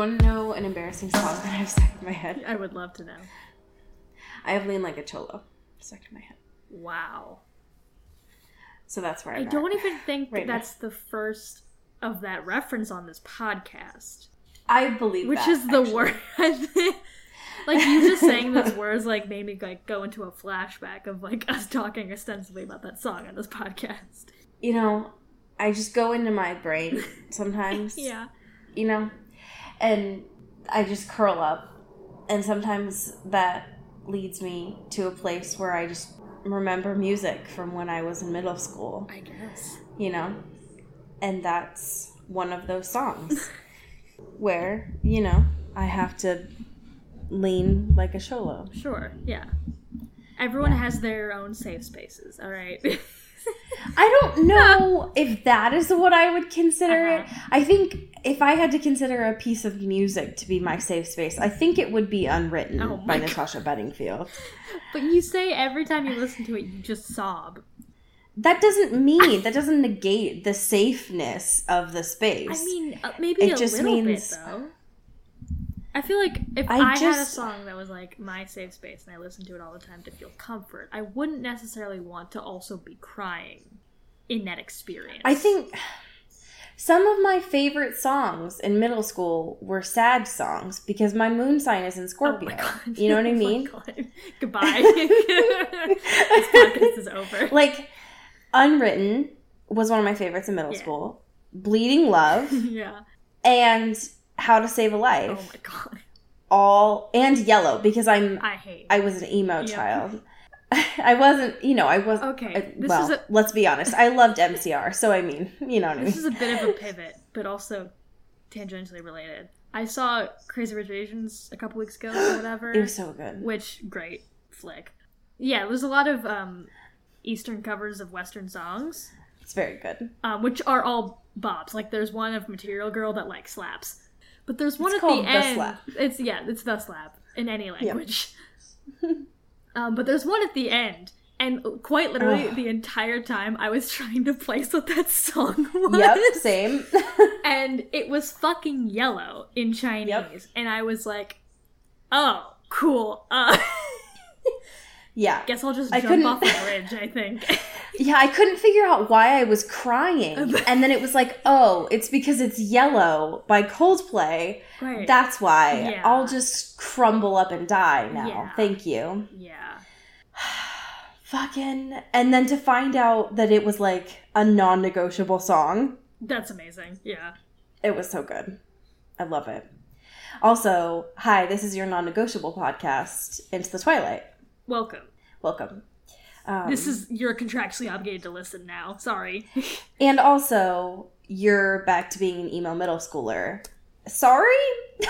Want to know an embarrassing song that I've stuck in my head? I would love to know. I have Lean Like a Cholo stuck in my head. Wow. So that's where I I'm don't even think Right that that's the first of that reference on this podcast. I believe Which that, is the word. like you just saying those words like made me like go into a flashback of like us talking extensively about that song on this podcast. You know, I just go into my brain sometimes. Yeah. You know, and I just curl up, and sometimes that leads me to a place where I just remember music from when I was in middle school. I guess. you know and that's one of those songs where you know i have to lean like a cholo Sure. Yeah. Everyone Yeah. has their own safe spaces. All right. i don't know if that is what i would consider it Uh-huh. i think if i had to consider a piece of music to be my safe space i think it would be unwritten Oh by God. natasha bedingfield but you say every time you listen to it, you just sob. that doesn't mean that doesn't negate the safeness of the space I mean, uh, maybe It a just little means- bit though. I feel like if I I, had a song that was like my safe space and I listened to it all the time to feel comfort, I wouldn't necessarily want to also be crying in that experience. I think some of my favorite songs in middle school were sad songs because my moon sign is in Oh Scorpio. God. You know what I Oh mean? God. Goodbye. this podcast is over. like Unwritten was one of my favorites in middle Yeah. school. Bleeding Love yeah. and How to Save a Life. Oh my god. all and Yellow because I'm I hate. I was an emo Yep. child. I wasn't, you know, I was Okay, I- this well, is a- let's be honest. I loved MCR, so I mean, you know what I This is a bit of a pivot, but also tangentially related. I saw Crazy Rich Asians a couple weeks ago or whatever. It was so good. which great flick. Yeah, there's a lot of um, Eastern covers of Western songs, It's very good. um, which are all bops. Like there's one of Material Girl that like slaps, but there's one It's at the The end. It's yeah, it's the slap in any language. um, but there's one at the end. And quite literally, Ugh. the entire time I was trying to place what that song was Yep, same. and it was fucking yellow in Chinese, and I was like, "Oh, cool. Uh, yeah. guess I'll just I jump off the bridge." I think. Yeah, I couldn't figure out why I was crying. And then it was like, oh, it's because it's Yellow by Coldplay. right. That's why. Yeah. I'll just crumble up and die now. Yeah. Thank you. yeah. Fucking. And then to find out that it was like a non negotiable song, That's amazing. Yeah. it was so good. I love it. Also, hi, this is your non negotiable podcast, Into the Twilight. Welcome. Welcome. Um, This is you're contractually obligated to listen now. Sorry. And also, you're back to being an emo middle schooler. Sorry?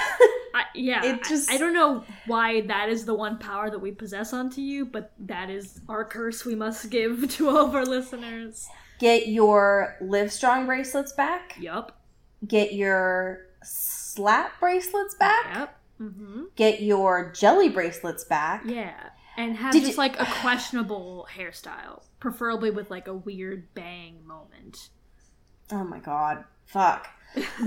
I, yeah. It just- I, don't know why that is the one power that we possess onto you, but that is our curse we must give to all of our listeners. Get your Live Strong bracelets back. Yup. Get your slap bracelets back. Yep. Mm-hmm. Get your jelly bracelets back. Yeah. And have Did just you- like a questionable hairstyle, preferably with like a weird bang moment. Oh my god. Fuck.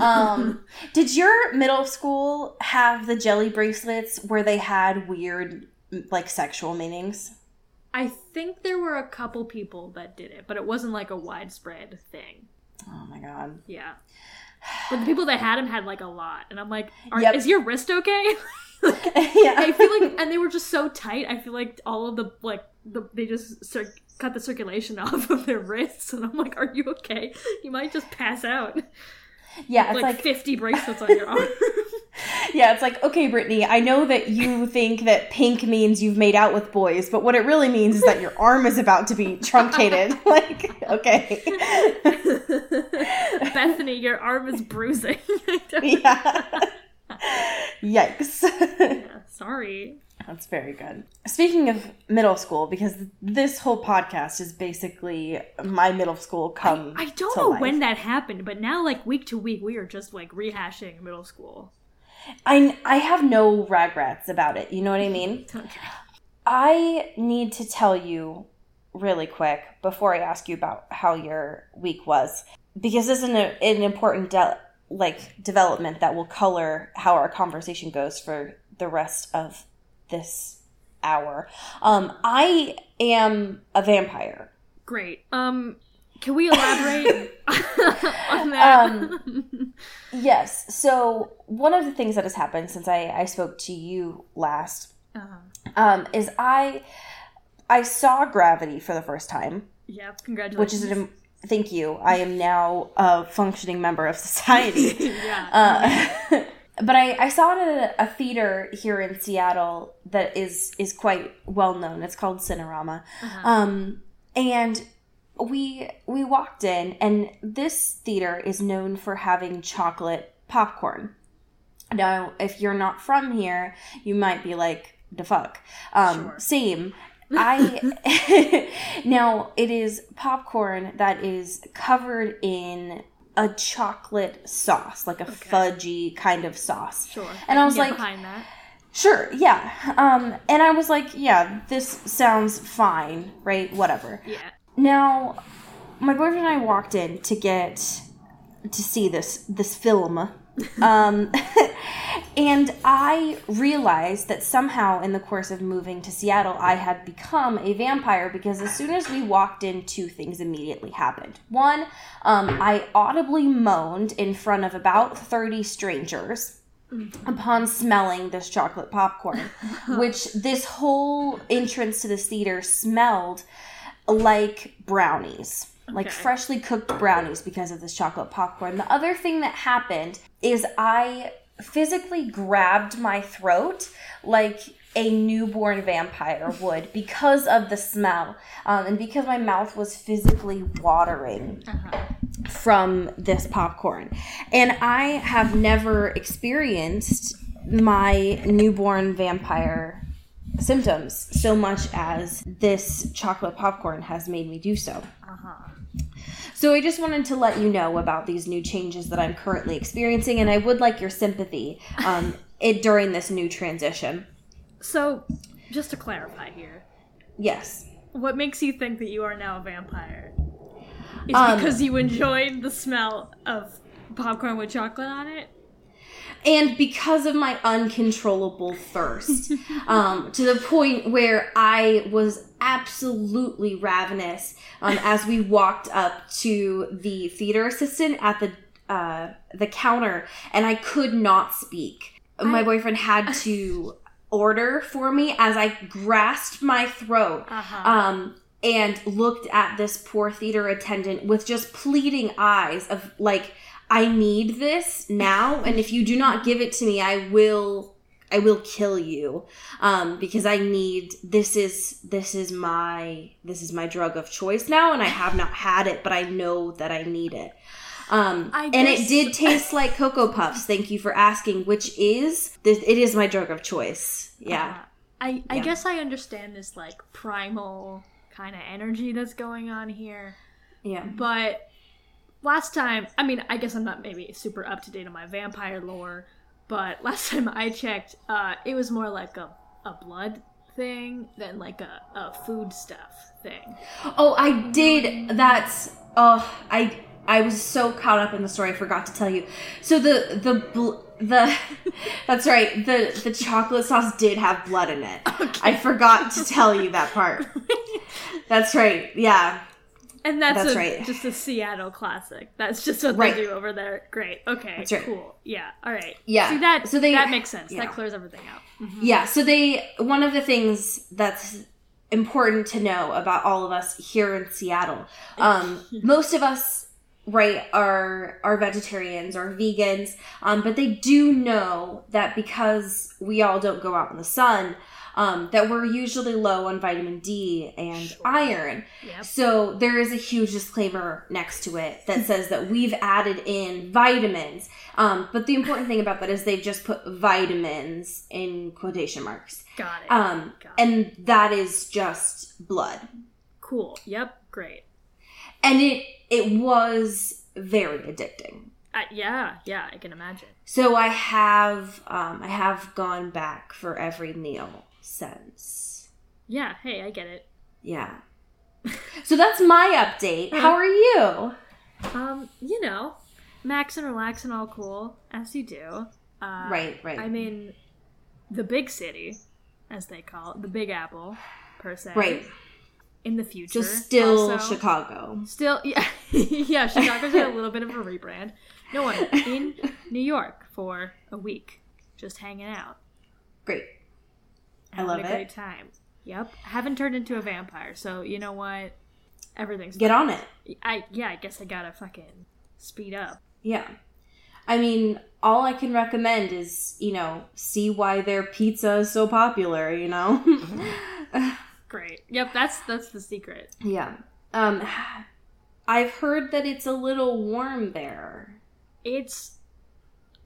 Um, did your middle school have the jelly bracelets where they had weird, like, sexual meanings? I think there were a couple people that did it, but it wasn't like a widespread thing. Oh my god. Yeah. But the people that had them had like a lot, and I'm like, Are, Yep. is your wrist okay? yeah. I feel like, and they were just so tight. I feel like all of the like the they just cir- cut the circulation off of their wrists, and I'm like, are you okay? You might just pass out. yeah, it's like, like 50 bracelets on your arm. Yeah, it's like, okay, Brittany, I know that you think that pink means you've made out with boys, but what it really means is that your arm is about to be truncated. like, okay. Bethany, your arm is bruising. yeah. Yikes. Sorry. That's very good. Speaking of middle school, because this whole podcast is basically my middle school come. I don't to know life. when that happened, but now, like week to week, we are just like rehashing middle school. I I have no regrets about it. You know what I mean? Okay. I need to tell you really quick before I ask you about how your week was, because this is an, an important de- like development that will color how our conversation goes for the rest of this hour. Um, I am a vampire. Great. Um, can we elaborate on that? Um, Yes. So one of the things that has happened since I, I spoke to you last uh-huh. um, is I I saw Gravity for the first time, Yeah. Congratulations. which is an thank you. I am now a functioning member of society. yeah. Uh, but I, I saw it at a, a theater here in Seattle that is is quite well known. It's called Cinerama, um, and we we walked in, and this theater is known for having chocolate popcorn. Now, if you're not from here, you might be like, "The fuck." Um, Sure. Same. I now it is popcorn that is covered in a chocolate sauce, like a fudgy kind of sauce. sure. and I was like- behind that. Sure, yeah. Um, and I was like, yeah, this sounds fine, right? Whatever. Yeah. Now, my boyfriend and I walked in to get to see this this film. Um, and I realized that somehow in the course of moving to Seattle, I had become a vampire because as soon as we walked in, two things immediately happened. One, um, I audibly moaned in front of about 30 strangers upon smelling this chocolate popcorn, which this whole entrance to this theater smelled like brownies, like Okay. freshly cooked brownies because of this chocolate popcorn. The other thing that happened is I physically grabbed my throat like a newborn vampire would because of the smell um, and because my mouth was physically watering from this popcorn. And I have never experienced my newborn vampire symptoms so much as this chocolate popcorn has made me do so. So I just wanted to let you know about these new changes that I'm currently experiencing, and I would like your sympathy um, it during this new transition. So, just to clarify here, Yes. what makes you think that you are now a vampire? Is Um, because you enjoyed the smell of popcorn with chocolate on it? And because of my uncontrollable thirst um, to the point where i was absolutely ravenous um, as we walked up to the theater assistant at the uh, the counter and i could not speak my boyfriend had to order for me as i grasped my throat Uh-huh. um, and looked at this poor theater attendant with just pleading eyes of like i need this now and if you do not give it to me i will i will kill you um, because i need this is this is my this is my drug of choice now and i have not had it but i know that i need it. Um, I and it did taste like cocoa puffs. Thank you for asking which is this it is my drug of choice. Yeah. Uh, I, I Yeah. guess I understand this like primal kind of energy that's going on here, yeah. But last time, I mean, I guess I'm not maybe super up to date on my vampire lore, but last time I checked, uh, it was more like a, a blood thing than like a, a food stuff thing. Oh, I did. That's oh, I I was so caught up in the story. I forgot to tell you. So the the bl- the that's right. The the chocolate sauce did have blood in it. I forgot to tell you that part. That's right. Yeah. And that's, That's a, right. just a Seattle classic. That's just what Right. they do over there. Great. Okay. Right. Cool. Yeah. All right. Yeah. See that? So they- that makes sense. yeah. That clears everything out. Yeah, so they one of the things that's important to know about all of us here in Seattle. Um, most of us right are are vegetarians or vegans um, but they do know that because we all don't go out in the sun um, that we're usually low on vitamin d and Sure. iron Yep. so there is a huge disclaimer next to it that says that we've added in vitamins um, but the important thing about that is they've just put vitamins in quotation marks Got it. um, Got it. and that is just blood cool. Yep. Great. and it it was very addicting Uh, yeah. Yeah. I can imagine. so i have um i have gone back for every meal since Yeah. Hey, I get it. yeah so that's my update how are you Um, you know, max and relax and all cool as you do. Uh, right right I'm in the big city, as they call it, the Big Apple, per se. right In the future, just still also. chicago Still, yeah, yeah. Chicago's had a little bit of a rebrand. No one in New York for a week, just hanging out, great I love a it. great time. Yep, haven't turned into a vampire, so you know what? Everything's get on it I yeah, I guess I gotta fucking speed up. Yeah. I mean, all I can recommend is, you know, see why their pizza is so popular, you know? Great. Yep, that's that's the secret. yeah. Um I've heard that it's a little warm there. It's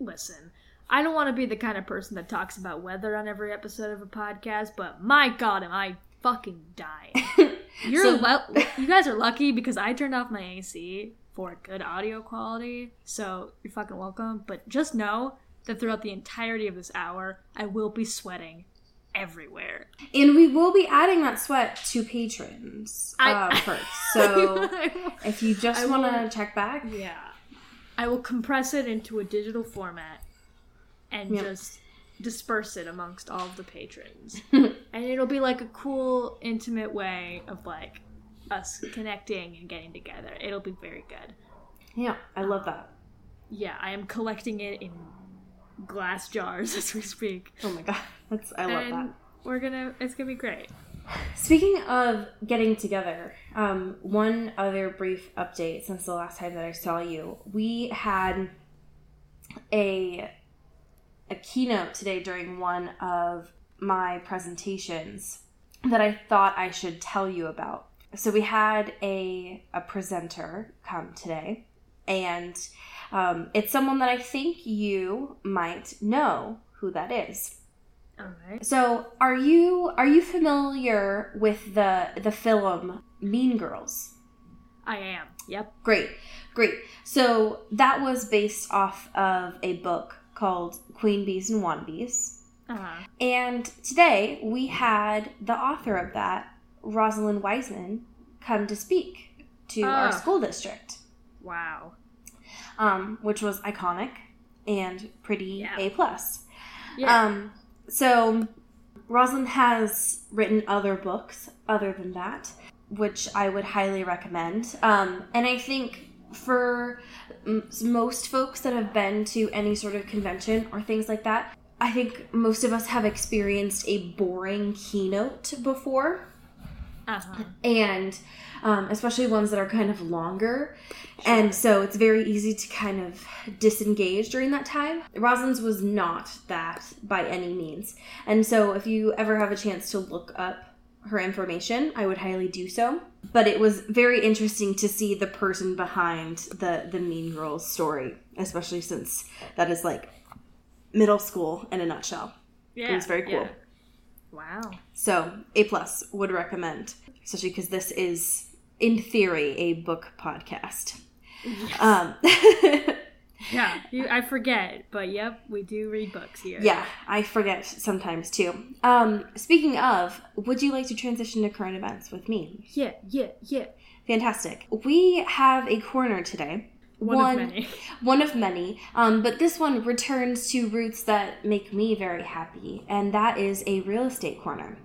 listen. I don't want to be the kind of person that talks about weather on every episode of a podcast, but my god, am I fucking dying. You're So- lu- you guys are lucky because I turned off my AC for good audio quality, so you're fucking welcome. But just know that throughout the entirety of this hour, I will be sweating everywhere. And we will be adding that sweat to patrons I- uh, first. So if you just want to check back, yeah, I will compress it into a digital format and Yep. just disperse it amongst all of the patrons, and it'll be like a cool, intimate way of like us connecting and getting together. It'll be very good. yeah, I love that. Yeah, I am collecting it in glass jars as we speak. Oh my god, that's I love and that. we're gonna it's gonna be great. Speaking of getting together, um, one other brief update since the last time that I saw you, we had a a keynote today during one of my presentations that I thought I should tell you about. So we had a a presenter come today, and um, it's someone that I think you might know who that is. Alright. So, are you are you familiar with the the film Mean Girls? I am. Yep. Great, great. So that was based off of a book called Queen Bees and Wannabes. Uh-huh. And today we had the author of that, Rosalind Wiseman, come to speak to our Ah. school district, Wow. um, which was iconic and pretty Yeah. a plus. Yeah. Um, so Rosalind has written other books other than that, which I would highly recommend. Um, and I think for m- most folks that have been to any sort of convention or things like that, I think most of us have experienced a boring keynote before uh-huh. and um, especially ones that are kind of longer. And so it's very easy to kind of disengage during that time. Rosalind's was not that by any means. And so if you ever have a chance to look up her information, I would highly do so. But it was very interesting to see the person behind the the Mean Girls story, especially since that is like middle school in a nutshell. Yeah. It was very cool. yeah. Wow. So A plus would recommend, especially because this is in theory a book podcast. Um, Yeah, you, I forget, but yep, we do read books here. yeah, I forget sometimes too. Um, speaking of, would you like to transition to current events with me? Yeah, yeah, yeah. Fantastic. We have a corner today. One, of many. One of many. Um, but this one returns to roots that make me very happy, and that is a real estate corner.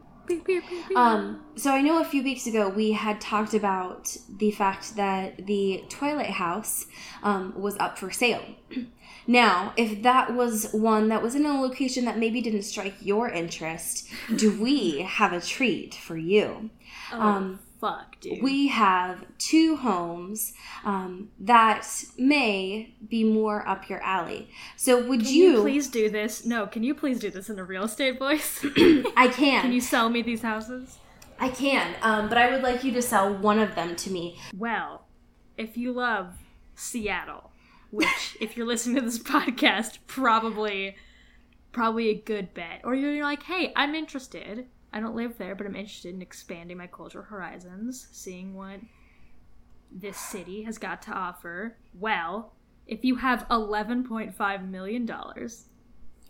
Um, so I know a few weeks ago we had talked about the fact that the Twilight House um, was up for sale. Now, if that was one that was in a location that maybe didn't strike your interest, do we have a treat for you? Oh, Um, fuck, dude? we have two homes um, that may be more up your alley. So would Can you? you please do this? No, can you please do this in a real estate voice? I can. can you sell me these houses? I can. Um, but I would like you to sell one of them to me. Well, if you love Seattle, which if you're listening to this podcast, probably probably a good bet. Or you're like, hey, I'm interested. I don't live there, but I'm interested in expanding my cultural horizons, seeing what this city has got to offer. Well, if you have $11.5 million,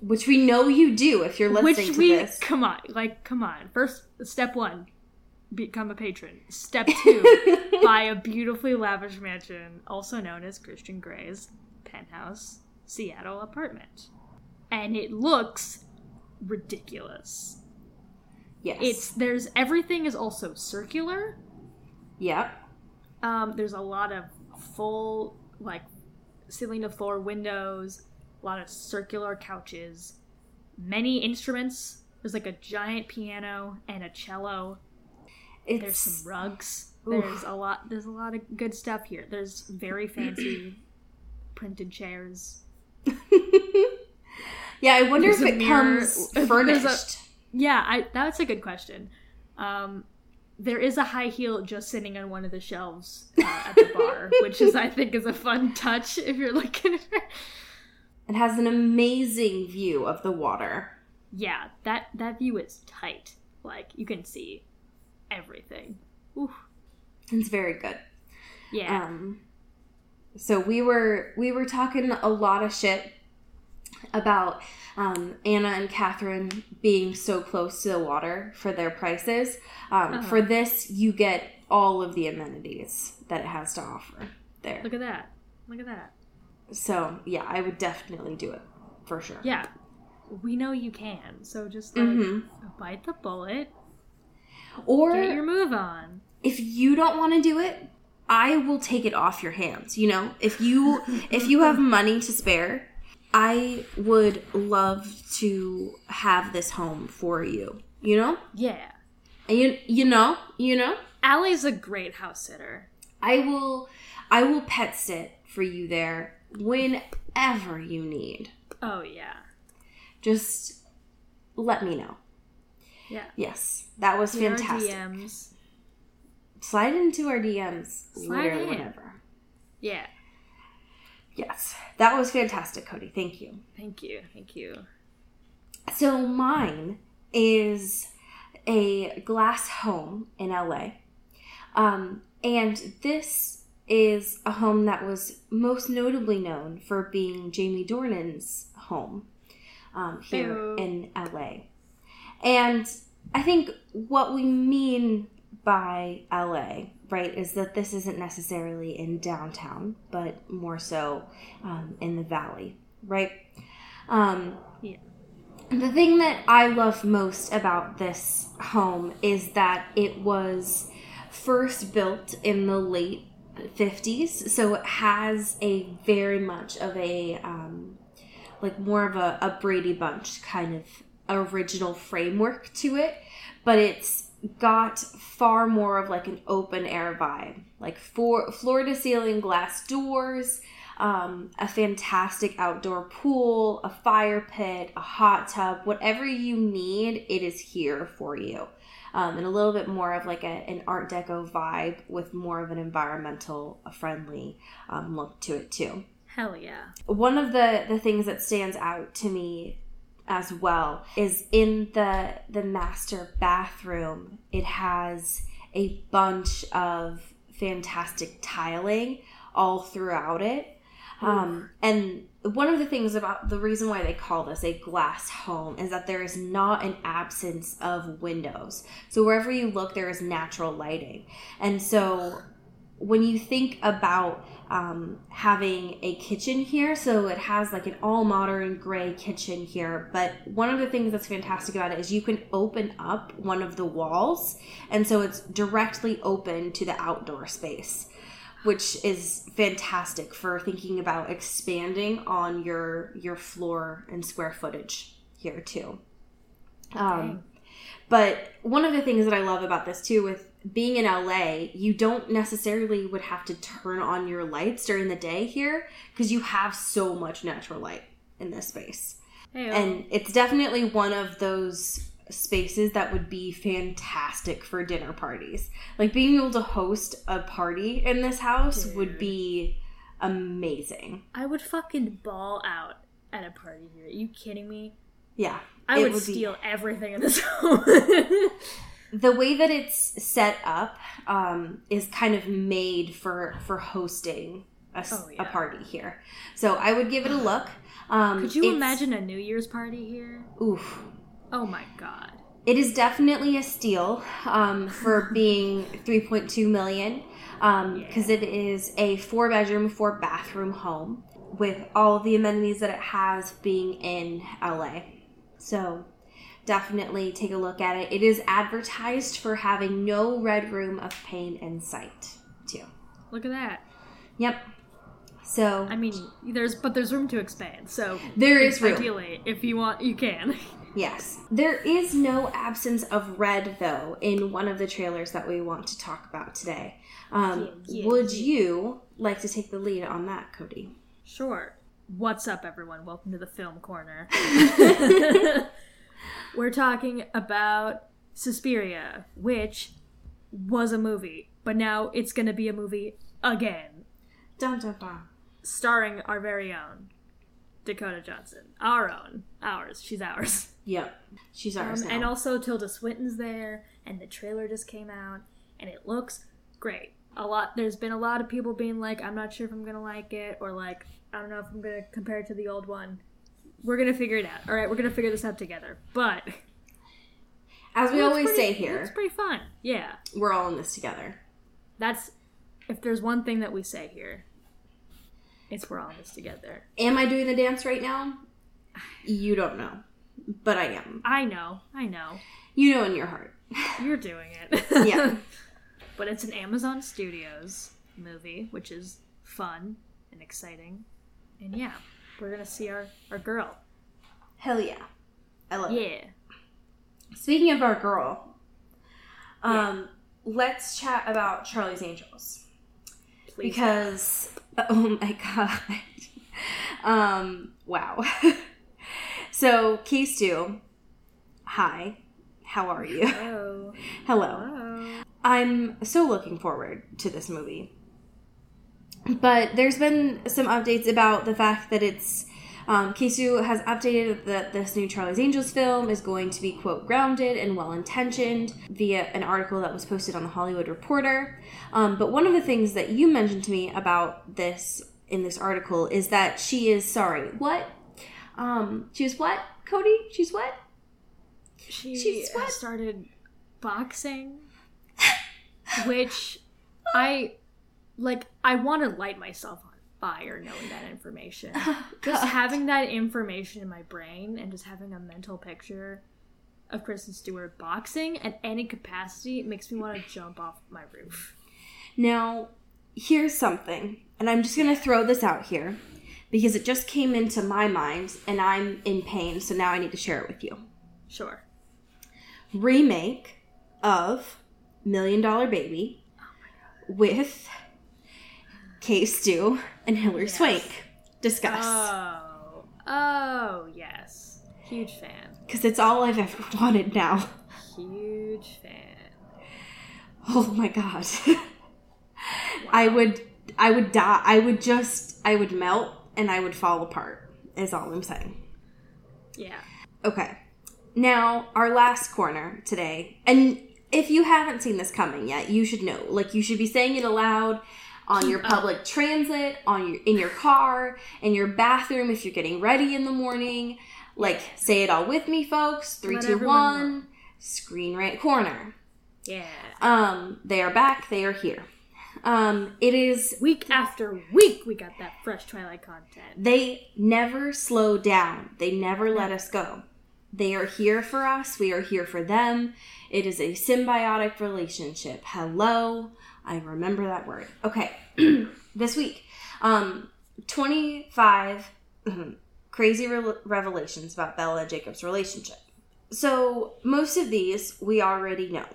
Which we know you do if you're listening which to we, this. come on, like, come on. First, step one, become a patron. Step two, buy a beautifully lavish mansion, also known as Christian Grey's penthouse Seattle apartment. And it looks ridiculous. Yes. It's there's everything is also circular. Yep. Um, there's a lot of full like ceiling to floor windows, a lot of circular couches, many instruments. There's like a giant piano and a cello. It's There's some rugs. Oof. There's a lot. There's a lot of good stuff here. There's very fancy printed chairs. yeah. I wonder There's if it mirror- comes furnished. Yeah, I, that's a good question. Um, there is a high heel just sitting on one of the shelves uh, at the bar, which is I think is a fun touch if you're looking. At It has an amazing view of the water. yeah, that that view is tight. Like you can see everything. Oof. It's very good. Yeah. Um, so we were we were talking a lot of shit about um, Anna and Catherine being so close to the water for their prices. Um, Uh-huh. For this, you get all of the amenities that it has to offer there. Look at that. Look at that. So yeah, I would definitely do it for sure. Yeah. We know you can. So just like Mhm. bite the bullet, Or get your move on. if you don't want to do it, I will take it off your hands. You know, if you if you have money to spare, I would love to have this home for you. You know, Yeah. and you you know you know Allie's a great house sitter. I will I will pet sit for you there whenever you need. Oh yeah. Just let me know. Yeah. Yes, that was In fantastic. DMs. Slide into our DMs Slide whenever. Yeah. Yes, that was fantastic, Cody. Thank you. Thank you. Thank you. So mine is a glass home in LA. Um, and this is a home that was most notably known for being Jamie Dornan's home um, here in LA. And I think what we mean by LA, right, is that this isn't necessarily in downtown, but more so um, in the valley, right? Um, Yeah. the thing that I love most about this home is that it was first built in the late 50s, so it has a very much of a um, like more of a, a Brady Bunch kind of original framework to it, but it's got far more of like an open air vibe, like for floor to ceiling glass doors, um, a fantastic outdoor pool, a fire pit, a hot tub, whatever you need, it is here for you. Um, and a little bit more of like a, an Art Deco vibe with more of an environmental friendly um, look to it too Hell yeah. one of the the things that stands out to me as well is in the the master bathroom it has a bunch of fantastic tiling all throughout it. Um, and one of the things about the reason why they call this a glass home is that there is not an absence of windows. So wherever you look there is natural lighting. And so when you think about um, having a kitchen here, so it has like an all modern gray kitchen here, but one of the things that's fantastic about it is you can open up one of the walls, and so it's directly open to the outdoor space, which is fantastic for thinking about expanding on your your floor and square footage here too. Um, but one of the things that I love about this too, with being in LA, you don't necessarily would have to turn on your lights during the day here because you have so much natural light in this space. Hey, And it's definitely one of those spaces that would be fantastic for dinner parties. Like being able to host a party in this house would be amazing. I would fucking ball out at a party here. Are you kidding me? Yeah. I would, be- steal everything in this home. The way that it's set up um, is kind of made for for hosting a, Oh, a party here. So I would give it a look. Um, Could you imagine a New Year's party here? Oof. Oh my god. It is definitely a steal um, for being 3.2 million because it is a four bedroom, four bathroom home with all the amenities that it has being in LA. So definitely take a look at it. It is advertised for having no red room of pain in sight, too. Look at that. Yep. So I mean, there's but there's room to expand. So there is room. ideally, if you want, you can. Yes. There is no absence of red, though, in one of the trailers that we want to talk about today. Um, Yeah, yeah, would yeah. you like to take the lead on that, Cody? Sure. What's up, everyone? Welcome to the film corner. We're talking about Suspiria, which was a movie, but now it's going to be a movie again, Dun, dun, dun. starring our very own Dakota Johnson. Our own. Ours. She's ours. Yep. She's ours Um, and also Tilda Swinton's there, and the trailer just came out, and it looks great. A lot. There's been a lot of people being like, "I'm not sure if I'm gonna like it," or like, "I don't know if I'm gonna compare it to the old one." We're gonna figure it out. All right, we're gonna figure this out together. But As we always pretty- say here, it's pretty fun. Yeah, we're all in this together. that's if there's one thing that we say here, it's we're all in this together. Am I doing the dance right now? You don't know. But I am. I know, I know, You know in your heart. you're doing it. Yeah. but it's an Amazon Studios movie, which is fun and exciting. And yeah, we're gonna see our, our girl. Hell yeah. I love it. Yeah. Speaking of our girl, um, let's chat about Charlie's Angels. Please. because oh my god um wow so Kay Stew hi how are you Oh. hello Oh. i'm so looking forward to this movie but there's been some updates about the fact that it's um, Kay Stew has updated that this new Charlie's Angels film is going to be, quote, grounded and well intentioned via an article that was posted on the Hollywood Reporter. Um, but one of the things that you mentioned to me about this in this article is that she is sorry. What? Um, she was what, Cody? She's what? She She's what? started boxing, which I like. I want to light myself on fire knowing that information. Oh, just having that information in my brain and just having a mental picture of Kristen Stewart boxing at any capacity makes me want to jump off my roof. Now, here's something, and I'm just gonna throw this out here because it just came into my mind and I'm in pain, so now I need to share it with you. Sure. Remake of Million Dollar Baby oh with Kay Stew and Hilary Swank. Discuss. Oh. Oh yes. Huge fan. Because it's all I've ever wanted now. Huge fan. Oh my god. I would I would die. I would just I would melt and I would fall apart. Is all I'm saying. Yeah. Okay. Now, our last corner today, and if you haven't seen this coming yet, you should know. Like, you should be saying it aloud on your public transit, on your in your car, in your bathroom if you're getting ready in the morning. Like, say it all with me, folks. Three, Let two, one. Screen rant corner. Yeah. Um, they are back. They are here. Um, it is. Week after week, we got that fresh Twilight content. They never slow down. They never let us go. They are here for us. We are here for them. It is a symbiotic relationship. Hello. I remember that word. Okay. this week, um, 25 crazy re- revelations about Bella and Jacob's relationship. So, most of these we already know.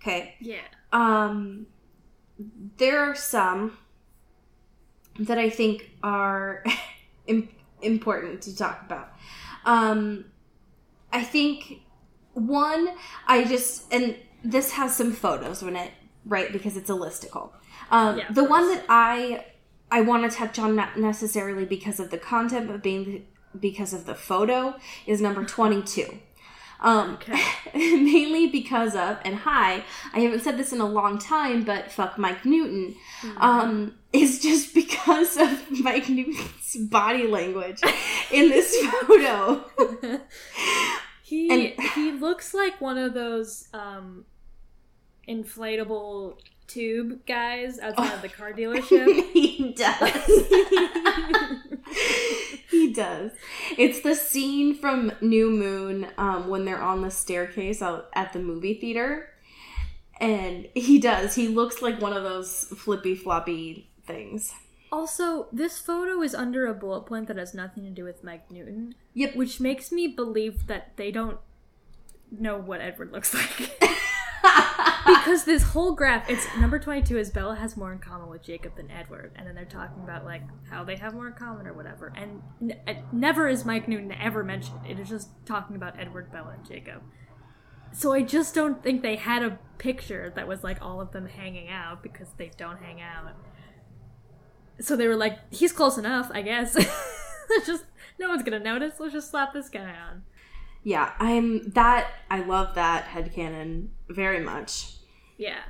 Okay. Yeah. um, there are some that I think are im- important to talk about. Um, I think one, I just and this has some photos in it, right? Because it's a listicle. Um, Yeah, the one that I I want to touch on not necessarily because of the content, but being because of the photo is number twenty two. Um, Okay. mainly because of and hi, I haven't said this in a long time, but fuck Mike Newton. Um, is just because of Mike Newton's body language in this photo. He And- he looks like one of those um inflatable tube guys outside of the car dealership. he does. he does. It's the scene from New Moon um, when they're on the staircase out at the movie theater. And he does. He looks like one of those flippy floppy things. also, this photo is under a bullet point that has nothing to do with Mike Newton, Yep. which makes me believe that they don't know what Edward looks like. because this whole graph, it's number 22 is Bella has more in common with Jacob than Edward. And then they're talking about like how they have more in common or whatever. And n- uh, never is Mike Newton ever mentioned. It is just talking about Edward, Bella, and Jacob. So I just don't think they had a picture that was like all of them hanging out because they don't hang out. So they were like, he's close enough, I guess. Just no one's gonna notice. Let's just slap this guy on. Yeah, I'm that. I love that headcanon very much. Yeah.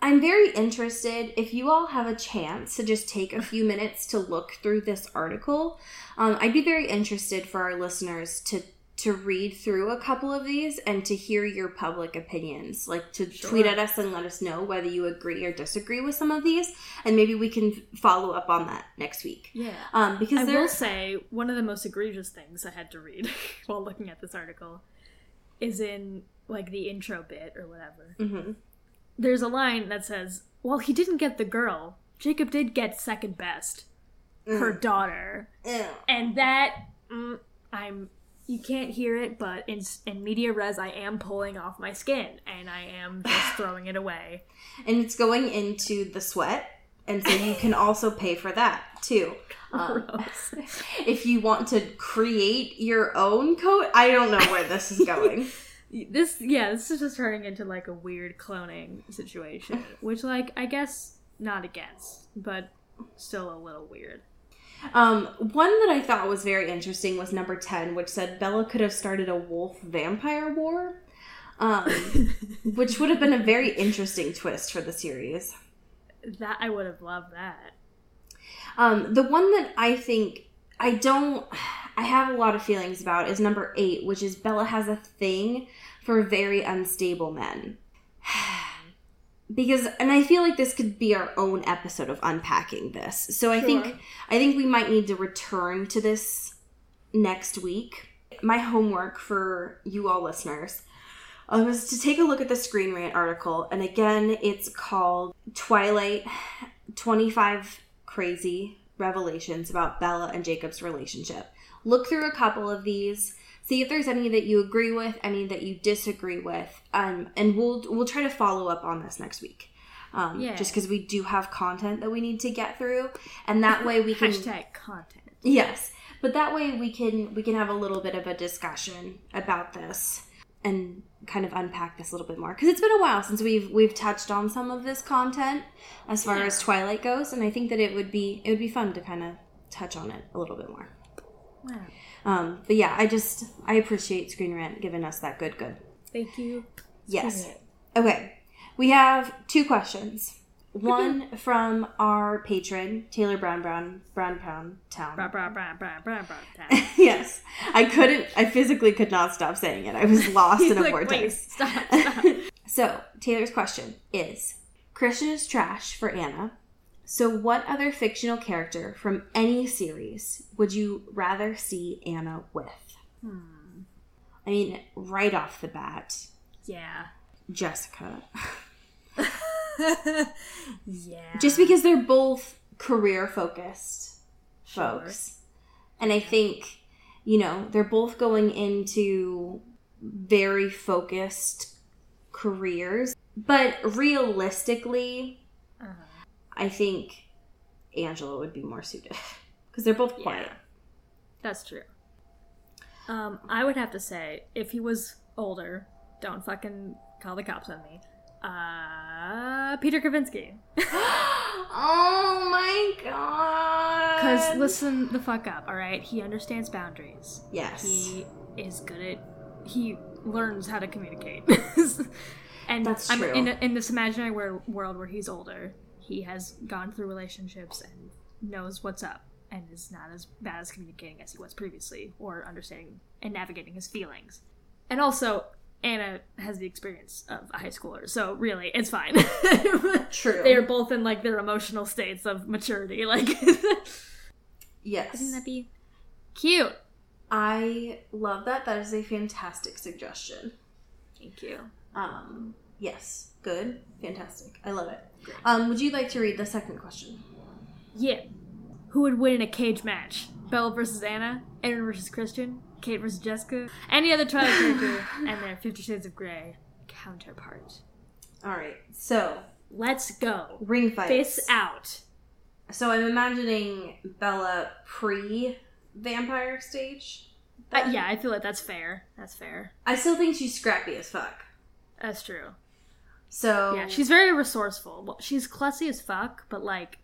I'm very interested if you all have a chance to just take a few minutes to look through this article. Um, I'd be very interested for our listeners to to read through a couple of these and to hear your public opinions. Like to tweet at us and let us know whether you agree or disagree with some of these, and maybe we can follow up on that next week. Yeah. Um, because I there, will say one of the most egregious things I had to read while looking at this article is in like the intro bit or whatever. Mhm. There's a line that says, "Well, he didn't get the girl. Jacob did get second best, her daughter." Ew. And that mm, I'm you can't hear it, but in in media res, I am pulling off my skin and I am just throwing it away. and it's going into the sweat, and so you can also pay for that too. Um, if you want to create your own coat, I don't know where this is going. This yeah this is just turning into like a weird cloning situation which like i guess not against but still a little weird um, one that I thought was very interesting was number 10, which said Bella could have started a wolf vampire war, um, which would have been a very interesting twist for the series. that i would have loved that Um, the one that I think I don't, I have a lot of feelings about is number eight, which is Bella has a thing for very unstable men. because, and I feel like this could be our own episode of unpacking this. So I think, I think we might need to return to this next week. My homework for you all listeners uh, was to take a look at the Screen Rant article. And again, it's called Twilight 25 Crazy Revelations about Bella and Jacob's relationship. Look through a couple of these. See if there's any that you agree with, any that you disagree with, um, and we'll we'll try to follow up on this next week. Um, Yeah. Just because we do have content that we need to get through, and that way we can hashtag content Yes, but that way we can we can have a little bit of a discussion about this and kind of unpack this a little bit more because it's been a while since we've we've touched on some of this content as far Yeah. as Twilight goes, and I think that it would be it would be fun to kind of touch on it a little bit more. Wow Um, but yeah, I just I appreciate Screen Rant giving us that good good. thank you Yes. Okay. We have two questions. One from our patron Taylor Brown Brown Brown Brown Town. Bra, bra, bra, bra, bra, bra. yes. I couldn't, I physically could not stop saying it. I was lost in a Like, vortex. stop stop So, Taylor's question is Christian is trash for Anna. So, what other fictional character from any series would you rather see Anna with? Hmm. I mean, right off the bat, yeah Jessica. yeah Just because they're both career focused Sure. folks. And I think, you know, they're both going into very focused careers. but realistically, Uh-huh. I think Angela would be more suited because they're both quiet. Yeah. That's true. Um, I would have to say, if he was older, don't fucking call the cops on me. Uh, Peter Kavinsky. oh my god! Because listen the fuck up, all right? He understands boundaries. yes, He is good at. He learns how to communicate. and That's I'm true. in, in this imaginary world where he's older, he has gone through relationships and knows what's up, and is not as bad as communicating as he was previously, or understanding and navigating his feelings. And also, Anna has the experience of a high schooler, so really, it's fine. True. They are both in like their emotional states of maturity. Like, yes. wouldn't that be cute? I love that. That is a fantastic suggestion. Thank you. Um, yes, good, fantastic. I love it. Um, would you like to read the second question? Yeah. Who would win in a cage match? Bella versus Anna? Aaron versus Christian? Kate versus Jessica? Any other Twilight character and their Fifty Shades of Grey counterpart. All right, so Let's go. ring fights. Face out. So I'm imagining Bella pre vampire stage. Uh, yeah, I feel like that's fair. That's fair. I still think she's scrappy as fuck. That's true. So Yeah, she's very resourceful. Well, she's klutzy as fuck, but like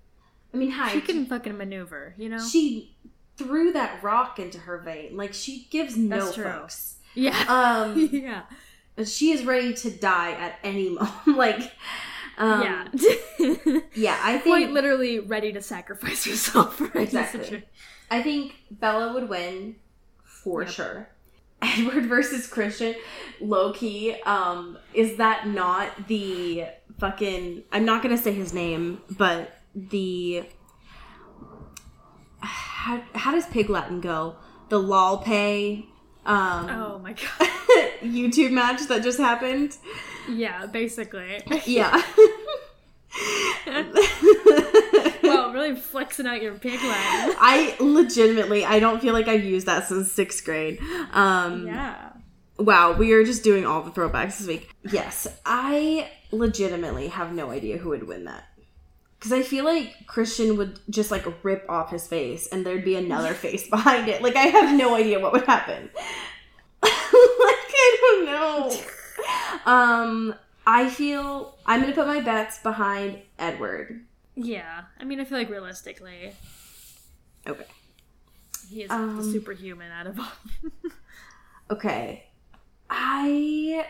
I mean, hi. she can fucking maneuver. You know? She threw that rock into her vein. Like she gives no That's true. fucks. yeah. Um, yeah. she is ready to die at any moment. like, um, yeah. yeah. I think Quite literally ready to sacrifice herself for Exactly. I think Bella would win for Yep. sure. Edward versus Christian, low key. Um, is that not the fucking? I'm not gonna say his name, but the how, how does Pig Latin go? The lol pay um, Oh my god. YouTube match that just happened. Yeah, basically. Yeah. wow, really flexing out your pig Latin. I legitimately, I don't feel like I've used that since sixth grade. Um, Yeah. Wow, we are just doing all the throwbacks this week. Yes, I legitimately have no idea who would win that. Because I feel like Christian would just like rip off his face and there'd be another face behind it. Like, I have no idea what would happen. like, I don't know. Um, I feel I'm gonna put my bets behind Edward. Yeah. I mean, I feel like realistically, Okay. he is Um, the superhuman out of all. Okay. I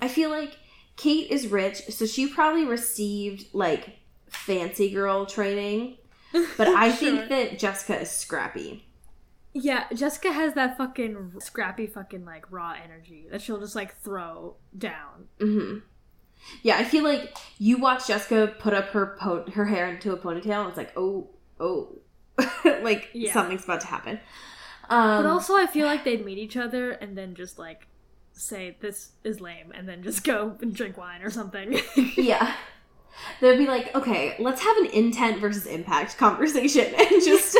I feel like Kate is rich, so she probably received like fancy girl training. But I Sure. think that Jessica is scrappy. yeah, Jessica has that fucking scrappy fucking like raw energy that she'll just like throw down. hmm Yeah, I feel like you watch Jessica put up her po- her hair into a ponytail, and it's like, oh, oh, like Yeah. something's about to happen. Um, But also, I feel like they'd meet each other and then just like say this is lame, and then just go and drink wine or something. Yeah. They'd be like, okay, let's have an intent versus impact conversation and just.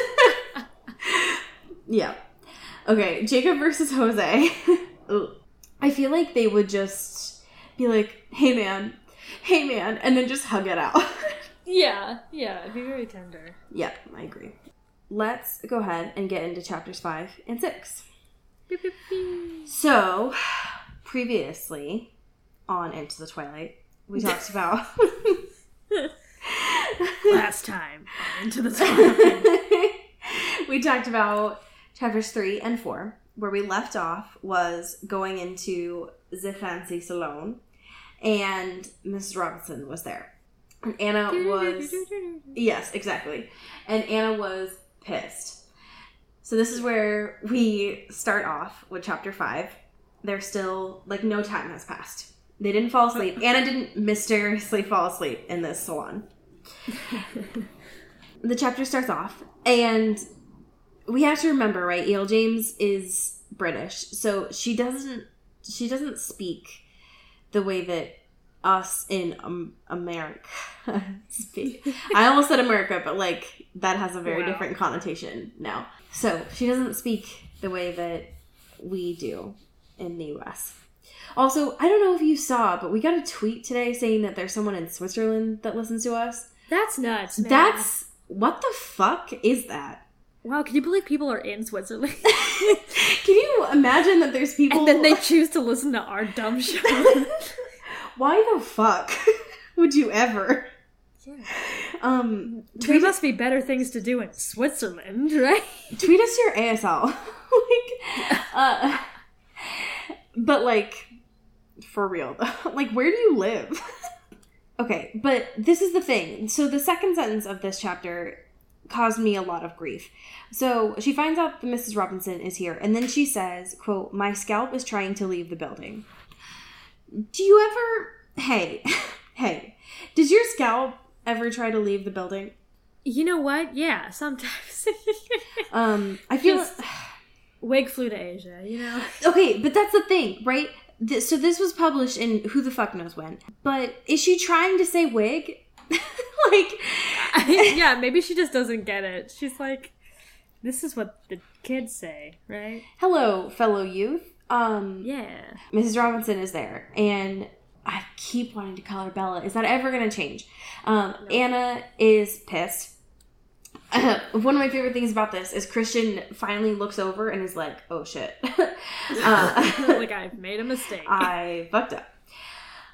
yeah. Okay, Jacob versus Jose. I feel like they would just be like, hey man, hey man, and then just hug it out. yeah, yeah, it'd be very tender. Yep, I agree. Let's go ahead and get into chapters five and six. Beep, beep, beep. So, previously on Into the Twilight, we talked about. Last time on into the time. we talked about chapters three and four. Where we left off was going into the fancy salon, and Mrs. Robinson was there. And Anna was. Yes, exactly. And Anna was pissed. So this is where we start off with chapter five. They're still like no time has passed. They didn't fall asleep. Anna didn't mysteriously fall asleep in this salon. the chapter starts off, and we have to remember, right? E.L. James is British, so she doesn't she doesn't speak the way that us in um, America speak. I almost said America, but like that has a very Wow. different connotation now. So she doesn't speak the way that we do in the U.S. Also, I don't know if you saw, but we got a tweet today saying that there's someone in Switzerland that listens to us. That's nuts. Man. That's what the fuck is that? Wow. Can you believe people are in Switzerland Can you imagine that there's people and then they choose to listen to our dumb show? Why the fuck would you ever? Yeah. Um there must be better things to do in Switzerland, right? tweet us your ASL. like uh but like for real though. like where do you live? okay, but this is the thing. So the second sentence of this chapter caused me a lot of grief. So she finds out that Mrs. Robinson is here, and then she says, quote, My scalp is trying to leave the building. Do you ever hey, hey, does your scalp ever try to leave the building? You know what? Yeah, sometimes. Um, I feel Just- Wig flew to Asia, you know? okay, but that's the thing, right? So this was published in who the fuck knows when. But is she trying to say wig? like, yeah, maybe she just doesn't get it. She's like, this is what the kids say, right? hello, fellow youth. Um, Yeah. Mrs. Robinson is there, and I keep wanting to call her Bella. Is that ever going to change? Um, Anna is pissed. Uh, one of my favorite things about this is Christian finally looks over and is like, "Oh shit." uh, like, I've made a mistake. I fucked up.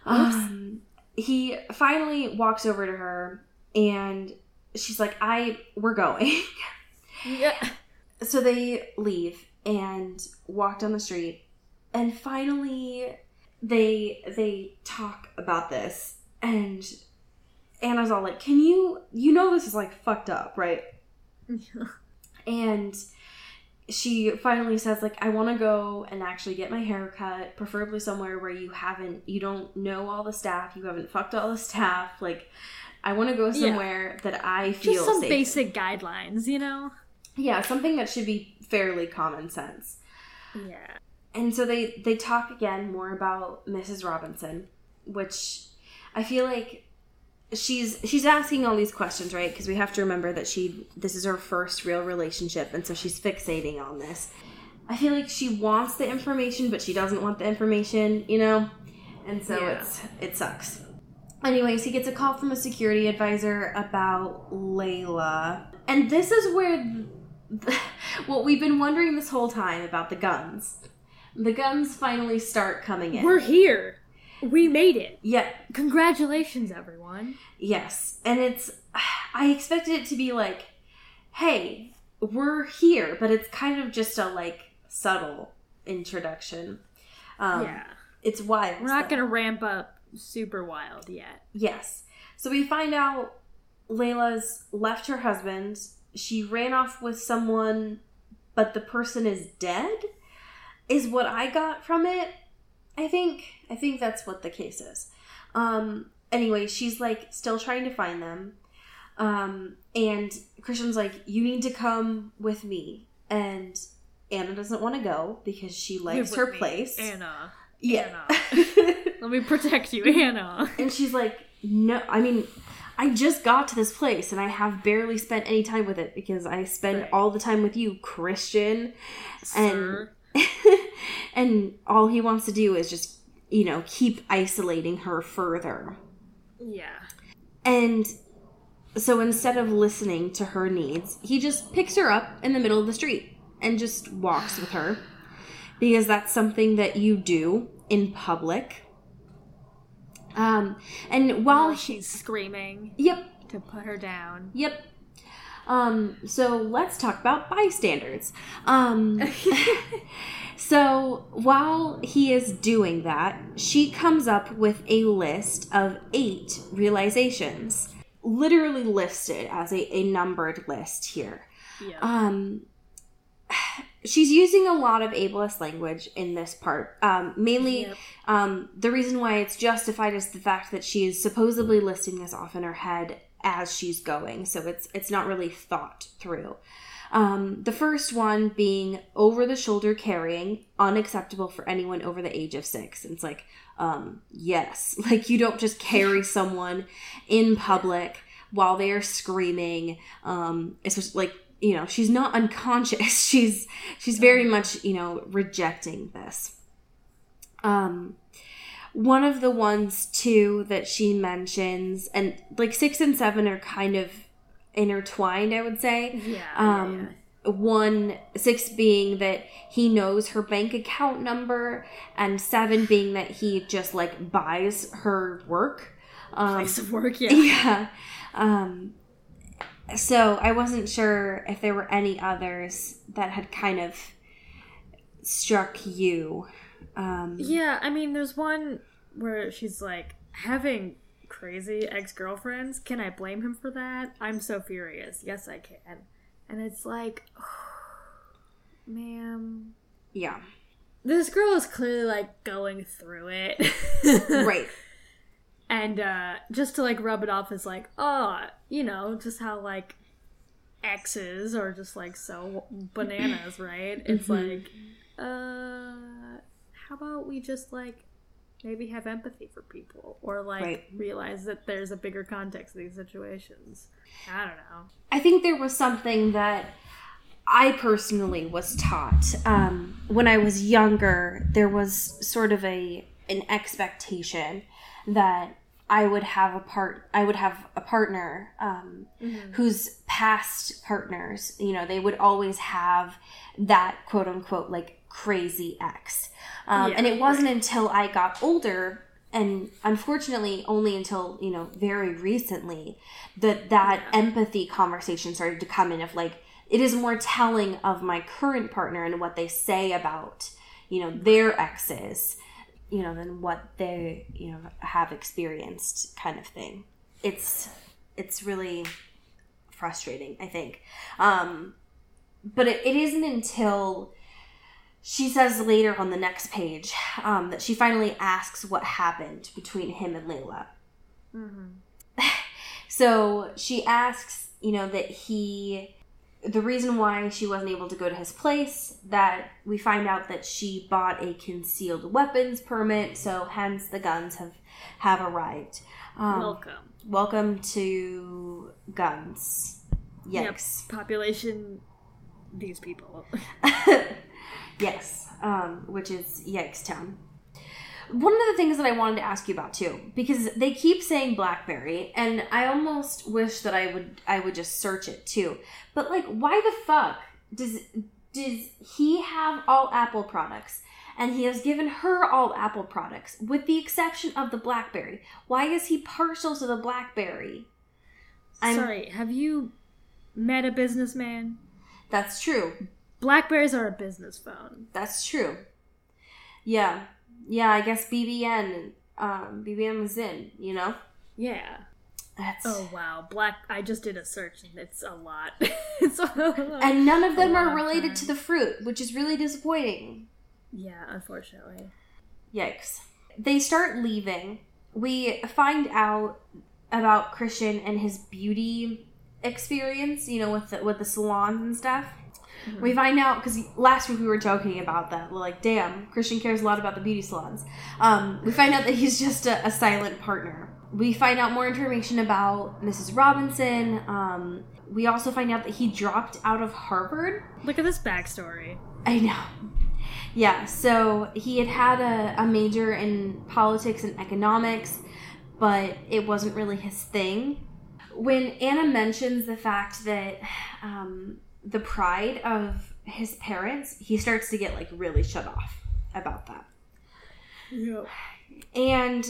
Um, he finally walks over to her and she's like, I, we're going. yeah. so they leave and walk down the street and finally they, they talk about this and Anna's all like, can you, you know, this is like fucked up, right? and she finally says like i want to go and actually get my hair cut preferably somewhere where you haven't you don't know all the staff you haven't fucked all the staff like i want to go Yeah. somewhere that i feel Just some basic guidelines, you know? yeah something that should be fairly common sense Yeah. and so they they talk again more about mrs robinson which i feel like she's she's asking all these questions right? Because we have to remember that she this is her first real relationship and so she's fixating on this. I feel like she wants the information but she doesn't want the information you know? And so Yeah. it's it sucks. Anyways he gets a call from a security advisor about Leila. And this is where what we've been wondering this whole time about the guns. The guns finally start coming in. We're here. We made it. yeah Congratulations, everyone. Yes. And it's, I expected it to be like, hey, we're here, but it's kind of just a like subtle introduction. Um, yeah. It's wild. We're not going to ramp up super wild yet. Yes. So we find out Leila's left her husband. She ran off with someone, but the person is dead, is what I got from it. I think I think that's what the case is. Um anyway, she's like still trying to find them. Um and Christian's like, You need to come with me. And Anna doesn't want to go because she likes her me, place. Anna. yeah. Let me protect you, Anna. And she's like, no, I mean, I just got to this place and I have barely spent any time with it because I spend Right. all the time with you, Christian. Sir. and all he wants to do is just, you know, keep isolating her further. Yeah. And so instead of listening to her needs, he just picks her up in the middle of the street and just walks with her because that's something that you do in public. Um, and while While he, she's screaming yep, to put her down. Yep. Um, so let's talk about bystanders. Um, so while he is doing that, she comes up with a list of eight realizations, literally listed as a, a numbered list here. Yeah. Um, she's using a lot of ableist language in this part. Um, mainly, Yep. um, the reason why it's justified is the fact that she is supposedly listing this off in her head as she's going, so it's it's not really thought through. Um, the first one being over the shoulder carrying, unacceptable for anyone over the age of six. And it's like, um, yes, like you don't just carry someone in public while they are screaming. Um, it's just like you know she's not unconscious. She's she's very much you know rejecting this. Um, one of the ones too that she mentions, and like six and seven are kind of intertwined, I would say. Yeah. Um, one six being that he knows her bank account number, and seven being that he just like buys her work. Um, Place of work, yeah. yeah. Um, so I wasn't sure if there were any others that had kind of struck you. Um, Yeah, I mean, there's one where she's like having crazy ex girlfriends. Can I blame him for that? I'm so furious. Yes, I can. And it's like, ma'am, yeah. this girl is clearly like going through it. Right. and uh just to like rub it off as like oh you know just how like exes are just like so bananas right it's like uh how about we just like maybe have empathy for people or like Right. realize that there's a bigger context to these situations i don't know I think there was something that I personally was taught um, when I was younger. There was sort of a an expectation that I would have a part. I would have a partner um, whose past partners, you know, they would always have that quote unquote like crazy ex. Um, Yeah, and it wasn't until I got older and unfortunately only until you know very recently that that empathy conversation started to come in of like it is more telling of my current partner and what they say about you know their exes you know than what they you know have experienced kind of thing. It's it's really frustrating i think. Um but it, it isn't until she says later on the next page um, that she finally asks what happened between him and Leila. so she asks, you know, that he, the reason why she wasn't able to go to his place, that we find out that she bought a concealed weapons permit, so hence the guns have have arrived. Um, welcome welcome to guns. Yep, population these people Yes, um, which is Yikes Town. One of the things that I wanted to ask you about too, because they keep saying BlackBerry, and I almost wish that I would I would just search it too. But like, why the fuck does does he have all Apple products, and he has given her all Apple products, with the exception of the BlackBerry? Why is he partial to the BlackBerry? I'm- sorry have you met a businessman That's true. Blackberries are a business phone That's true. Yeah. Yeah, I guess BBM um BBM was in, you know? yeah That's Oh wow, black! I just did a search and it's a lot. it's a lot. and none of them are related time. to the fruit, which is really disappointing. yeah, unfortunately. Yikes. They start leaving. We find out about Christian and his beauty experience, you know, with the, with the salons and stuff. We find out because last week we were joking about that. We're like, damn, Christian cares a lot about the beauty salons. Um, we find out that he's just a, a silent partner. We find out more information about Mrs. Robinson. Um, we also find out that he dropped out of Harvard Look at this backstory. I know. Yeah, so he had had a, a major in politics and economics, but it wasn't really his thing. When Anna mentions the fact that um, the pride of his parents, he starts to get like really shut off about that. Yeah. And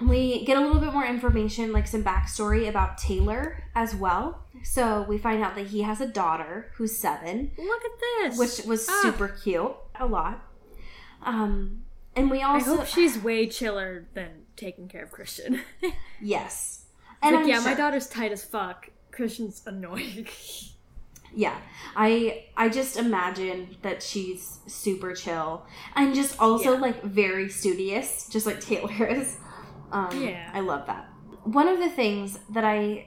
we get a little bit more information, like some backstory about Taylor as well. So we find out that he has a daughter who's seven Look at this. which was Ah. super cute. A lot. Um, and we also I hope she's way chiller than taking care of Christian. yes, and like, yeah, my daughter's tight as fuck. Christian's annoying. Yeah, I I just imagine that she's super chill and just also Yeah. like very studious, just like Taylor is. Um, Yeah. I love that. One of the things that I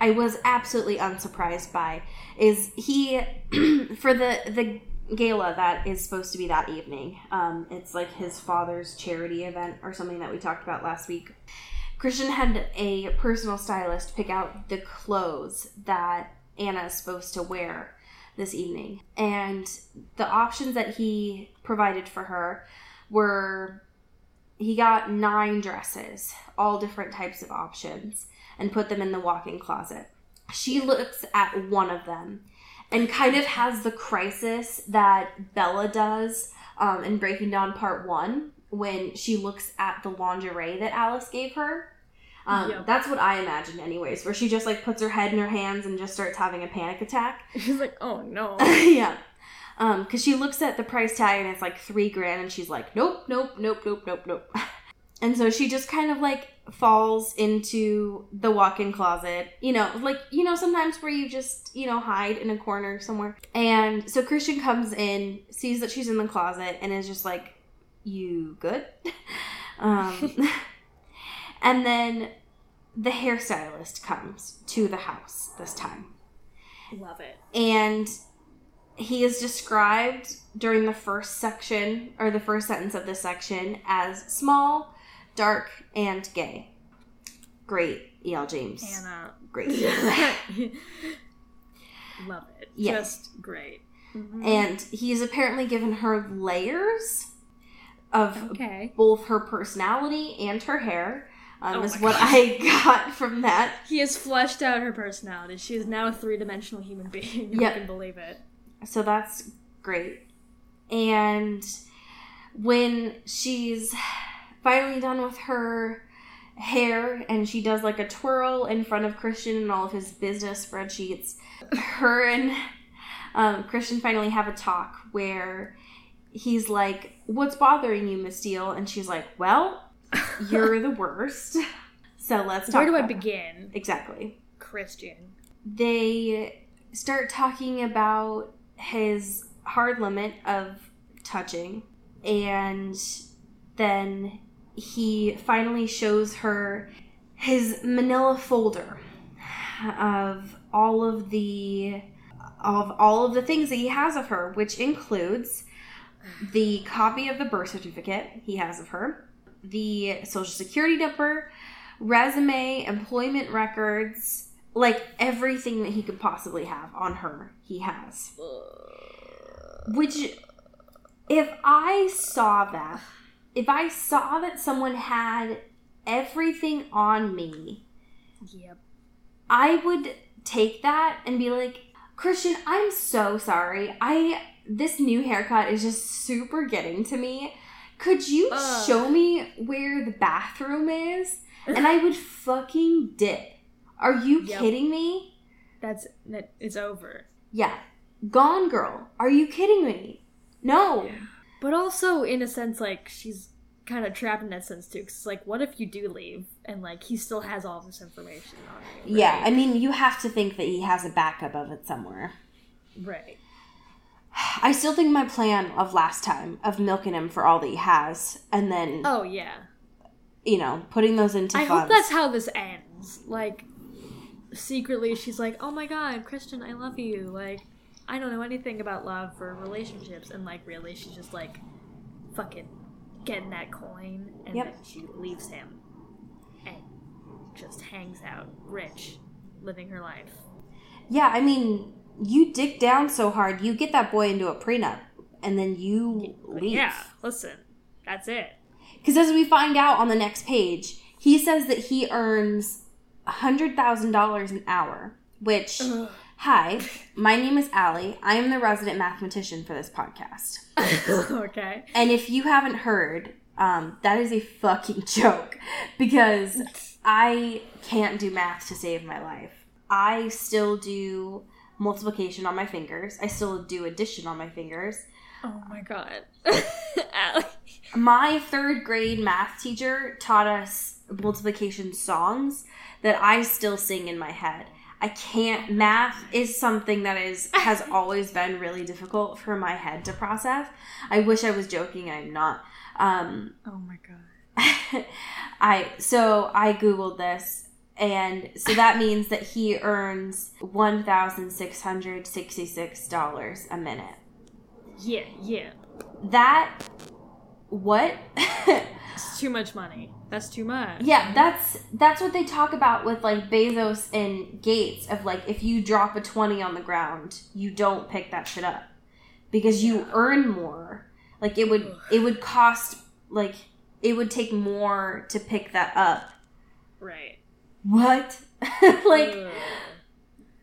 I was absolutely unsurprised by is he for the the gala that is supposed to be that evening. Um, it's like his father's charity event or something that we talked about last week. Christian had a personal stylist pick out the clothes that Anna is supposed to wear this evening. And the options that he provided for her were he got nine dresses, all different types of options, and put them in the walk-in closet. She looks at one of them and kind of has the crisis that Bella does um, in Breaking Dawn Part One when she looks at the lingerie that Alice gave her. Um, Yep. That's what I imagine, anyways, where she just like puts her head in her hands and just starts having a panic attack. She's like, oh no. yeah. Um, cause she looks at the price tag and it's like three grand and she's like, nope, nope, nope, nope, nope, nope. And so she just kind of like falls into the walk-in closet, you know, like, you know, sometimes where you just, you know, hide in a corner somewhere. And so Christian comes in, sees that she's in the closet and is just like, you good? um, and then the hairstylist comes to the house this time Love it. and he is described during the first section or the first sentence of this section as small, dark, and gay. Great, E.L. James. Anna. Great. Love it. Yeah. Just great. Mhm. and he's apparently given her layers of Okay. both her personality and her hair. Um, Oh is what gosh. I got from that. He has fleshed out her personality. She is now a three dimensional human being. Yep. I can believe it. So that's great. And when she's finally done with her hair and she does like a twirl in front of Christian and all of his business spreadsheets, her and um, Christian finally have a talk where he's like, What's bothering you, Miss Steele? And she's like, Well, you're the worst. So let's talk. Where do I about it." begin? Exactly Christian. they start talking about his hard limit of touching and then he finally shows her his manila folder of all of the of all of the things that he has of her which includes the copy of the birth certificate he has of her the social security number resume employment records like everything that he could possibly have on her he has. Which if i saw that if i saw that someone had everything on me Yep. i would take that and be like christian i'm so sorry. I this new haircut is just super getting to me could you Ugh. show me where the bathroom is and i would fucking dip are you Yep. kidding me That's that. It's over. yeah gone girl are you kidding me no But also, in a sense, like she's kind of trapped in that sense too. Because like, what if you do leave and like he still has all this information on you? Yeah, I mean, you have to think that he has a backup of it somewhere. right. I still think my plan of last time of milking him for all that he has, and then Oh yeah. you know putting those into I funds. hope that's how this ends. Like, secretly, she's like, "Oh my god, Christian, I love you." Like, I don't know anything about love or relationships, and like, really, she's just like, fucking getting that coin, and Yep. then she leaves him, and just hangs out, rich, living her life. yeah, I mean, you dig down so hard, you get that boy into a prenup, and then you leave. yeah, listen, that's it. Because as we find out on the next page, he says that he earns hundred thousand dollars an hour. Which, hi, my name is Allie. I am the resident mathematician for this podcast. okay. And if you haven't heard, um, that is a fucking joke because I can't do math to save my life. I still do multiplication on my fingers. I still do addition on my fingers. Oh my god, My third grade math teacher taught us multiplication songs that I still sing in my head. I can't math is something that is has always been really difficult for my head to process. I wish I was joking, I'm not. Um Oh my god. I so I googled this and so that means that he earns $1666 a minute. Yeah, yeah. That what? It's too much money. That's too much. yeah, that's that's what they talk about with like Bezos and Gates of like if you drop a 20 on the ground, you don't pick that shit up because you earn more. Like it would it would cost like it would take more to pick that up. Right. What? like,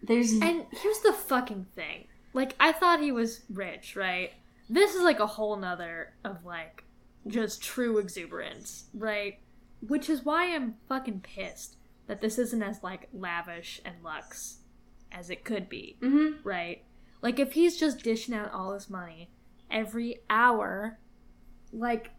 there's And here's the fucking thing. Like, I thought he was rich, right? This is like a whole nother of like just true exuberance, right? Which is why I'm fucking pissed that this isn't as like lavish and luxe as it could be, Mhm. right? Like, if he's just dishing out all his money every hour, like,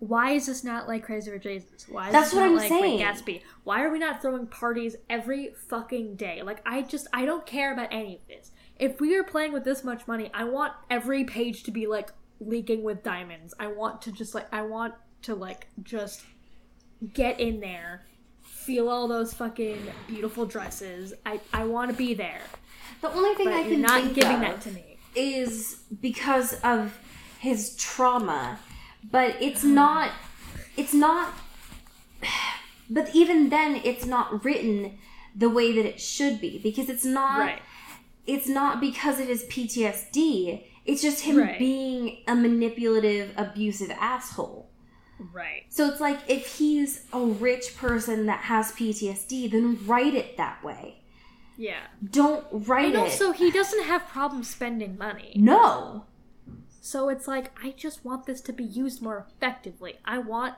why is this not like Crazy Rich Asians? Why is That's this what not I'm like saying. Great Gatsby? Why are we not throwing parties every fucking day? Like, I just, I don't care about any of this. If we are playing with this much money, I want every page to be like leaking with diamonds. I want to just like, I want to like just get in there, feel all those fucking beautiful dresses. I, I want to be there. the only thing But I you're can not think giving of that to me. is because of his trauma, but it's not. It's not. But even then, it's not written the way that it should be because it's not. Right. It's not because of his PTSD. It's just him Right. being a manipulative, abusive asshole. Right. So it's like if he's a rich person that has PTSD, then write it that way. Yeah. Don't write And it. also, he doesn't have problems spending money. no. So it's like, I just want this to be used more effectively. I want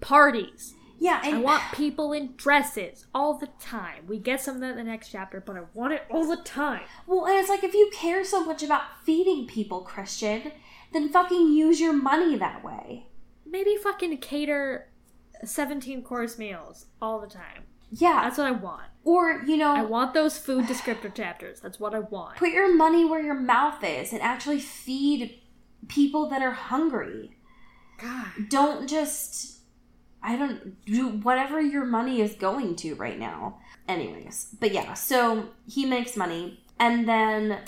parties. Yeah, and I want people in dresses all the time. We get some of that in the next chapter, but I want it all the time. Well, and it's like if you care so much about feeding people, Christian, then fucking use your money that way. Maybe fucking cater 17 course meals all the time. Yeah. That's what I want. or, you know, I want those food descriptor chapters. That's what I want. put your money where your mouth is and actually feed people that are hungry. God. Don't just I don't do whatever your money is going to right now. Anyways, but yeah, so he makes money and then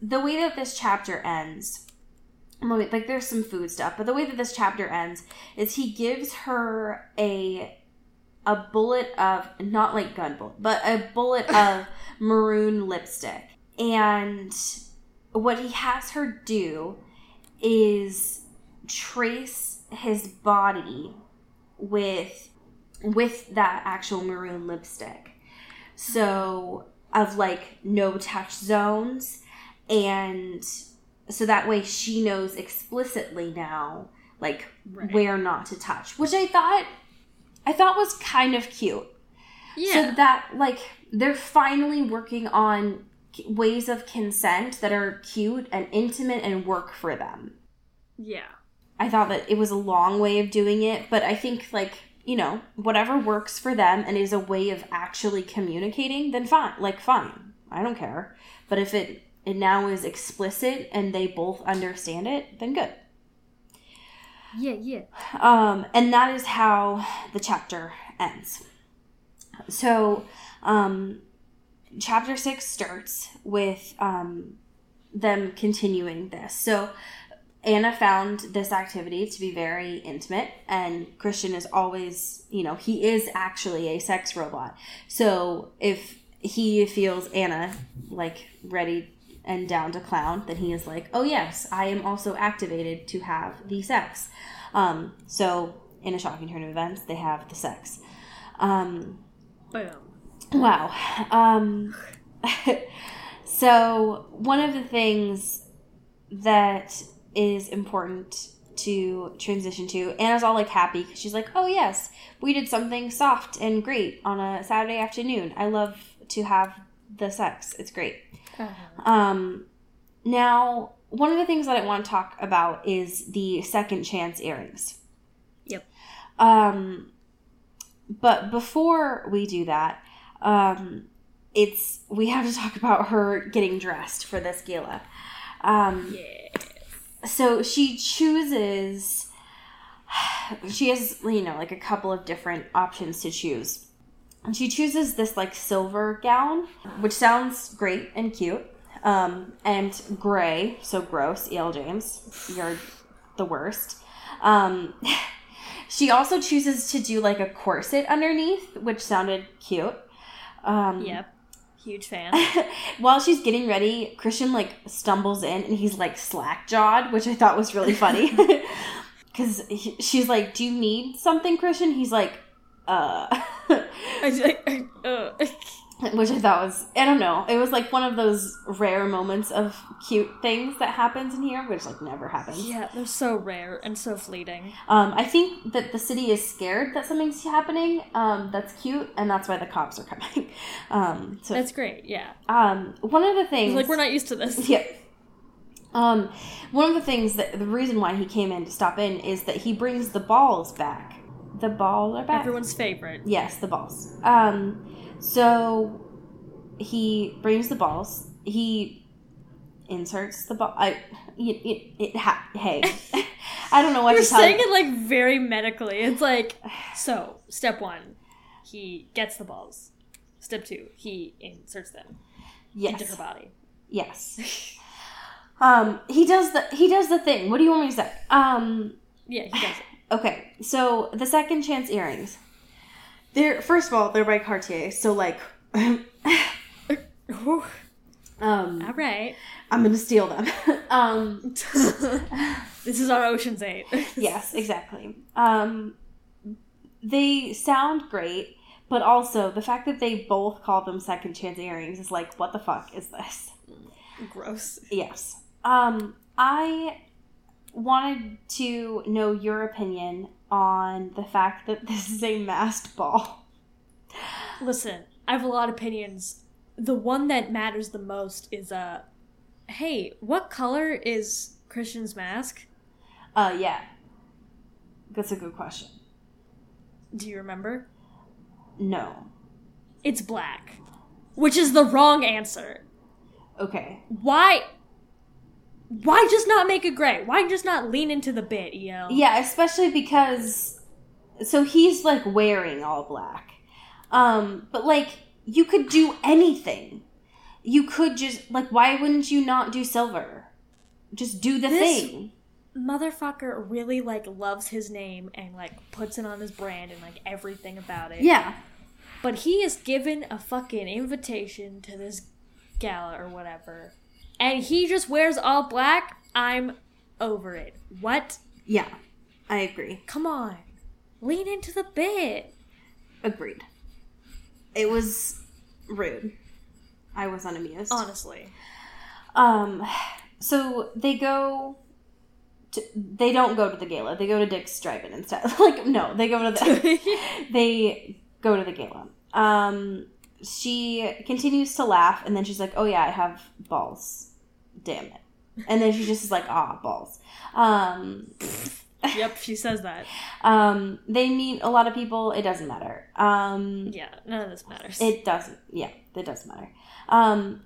the way that this chapter ends like there's some food stuff, but the way that this chapter ends is he gives her a a bullet of not like gun bullet, but a bullet of maroon lipstick. And what he has her do is trace his body with with that actual maroon lipstick. So of like no touch zones and so that way she knows explicitly now like Right. where not to touch, which I thought I thought was kind of cute. Yeah. So that like they're finally working on ways of consent that are cute and intimate and work for them. yeah. I thought that it was a long way of doing it, but I think like, you know, whatever works for them and is a way of actually communicating, then fine. Like fine. I don't care. But if it it now is explicit and they both understand it, then good. Yeah, yeah. Um, and that is how the chapter ends. So, um, chapter six starts with um, them continuing this. So, Anna found this activity to be very intimate, and Christian is always, you know, he is actually a sex robot. So, if he feels Anna like ready and down to clown, then he is like, oh, yes, I am also activated to have the sex. Um, so, in a shocking turn of events, they have the sex. Um, Boom. Wow. Um, so, one of the things that is important to transition to, Anna's all like happy because she's like, oh, yes, we did something soft and great on a Saturday afternoon. I love to have the sex, it's great. Um, now, one of the things that I want to talk about is the second chance earrings. Yep. Um, but before we do that, um, it's we have to talk about her getting dressed for this gala. Um, Yeah. so she chooses. She has, you know, like a couple of different options to choose. And she chooses this like silver gown, which sounds great and cute. Um, and gray, so gross. E.L. James, you're the worst. Um, she also chooses to do like a corset underneath, which sounded cute. Um, Yep. Huge fan. while she's getting ready, Christian like stumbles in and he's like slack jawed, which I thought was really funny. because she's like, "Do you need something, Christian?" He's like, "Uh," uh, which I thought was I don't know. It was like one of those rare moments of cute things that happens in here, which like never happens. yeah, they're so rare and so fleeting. Um, I think that the city is scared that something's happening. Um, that's cute, and that's why the cops are coming. Um, so, That's great. Yeah, um, one of the things, like we're not used to this. yeah. Um, one of the things that the reason why he came in to stop in is that he brings the balls back. The balls are back. Everyone's favorite. Yes, the balls. Um, so he brings the balls. He inserts the ball. I it, it, it ha- hey, I don't know what You're saying it like very medically. It's like so. Step one, he gets the balls. Step two, he inserts them into her body. yes. Um, he does the he does the thing. What do you want me to say? Um, Yeah, he does it. Okay. So the second chance earrings. They're first of all they're by Cartier. So like, um, All right. I'm gonna steal them. um, this is our Ocean's Eight. yes, exactly. Um, they sound great, but also the fact that they both call them second chance earrings is like, what the fuck is this? Gross. Yes. Um, I wanted to know your opinion on the fact that this is a masked ball. Listen, I have a lot of opinions. The one that matters the most is uh hey, what color is Christian's mask? Uh, yeah. That's a good question. Do you remember? No. It's black. Which is the wrong answer. Okay. Why why just not make it gray? Why just not lean into the bit, EL? Yeah, especially because so he's like wearing all black. Um, but like you could do anything. You could just like why wouldn't you not do silver? Just do the This- thing. Motherfucker really like loves his name and like puts it on his brand and like everything about it. Yeah. But he is given a fucking invitation to this gala or whatever. And he just wears all black. I'm over it. What? Yeah. I agree. Come on. Lean into the bit. Agreed. It was rude. I was unamused. Honestly. Um, so they go. To, they don't go to the gala. They go to Dick's Drive-In instead. like no, they go to the. they go to the gala. Um, she continues to laugh, and then she's like, "Oh yeah, I have balls. Damn it!" And then she just is like, "Ah, balls." Um, yep, she says that. um, they meet a lot of people. It doesn't matter. Um, Yeah, none of this matters. it doesn't. Yeah, it doesn't matter. Um,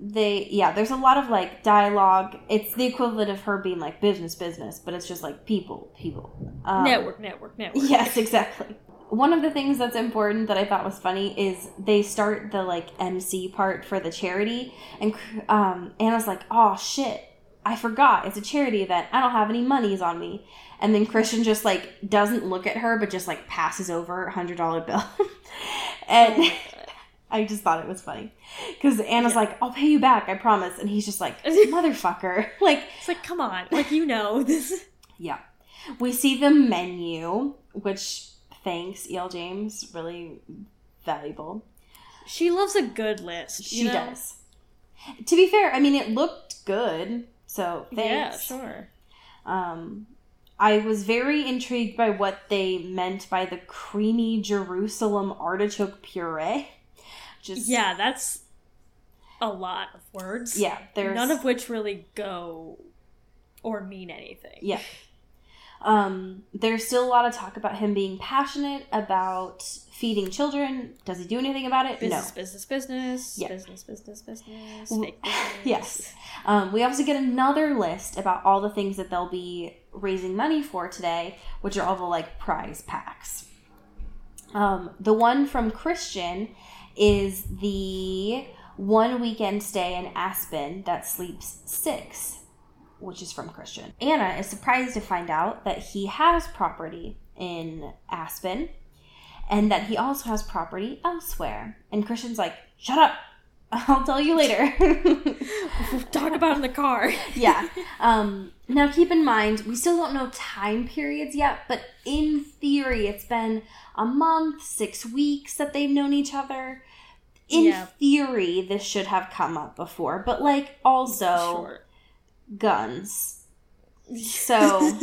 they yeah. There's a lot of like dialogue. It's the equivalent of her being like business, business, but it's just like people, people. Um, network, network, network. Yes, exactly. One of the things that's important that I thought was funny is they start the like MC part for the charity, and um, Anna's like, "Oh shit, I forgot. It's a charity event. I don't have any monies on me." And then Christian just like doesn't look at her, but just like passes over a hundred dollar bill, and I just thought it was funny because Anna's like, "I'll pay you back, I promise," and he's just like, "Motherfucker!" Like, It's like, come on. Like, you know, this. yeah. We see the menu, which thanks E.L. James, really valuable. She loves a good list. She know? does. To be fair, I mean it looked good, so thanks. Yeah, sure. Um I was very intrigued by what they meant by the creamy Jerusalem artichoke puree. Just Yeah, that's a lot of words. yeah, there's None of which really go or mean anything. Yeah. Um, there's still a lot of talk about him being passionate about feeding children. Does he do anything about it? Business, no. business, business. Yeah. Business, business, business. Business. Yes. Um, we also get another list about all the things that they'll be raising money for today, which are all the like prize packs. Um, the one from Christian is the one weekend stay in Aspen that sleeps six, which is from Christian. Anna is surprised to find out that he has property in Aspen and that he also has property elsewhere. And Christian's like, shut up. I'll tell you later. Talk about in the car. yeah. Um, now keep in mind, we still don't know time periods yet, but in theory, it's been a month, six weeks that they've known each other. In Yeah. theory, this should have come up before, but like also Sure. Guns. So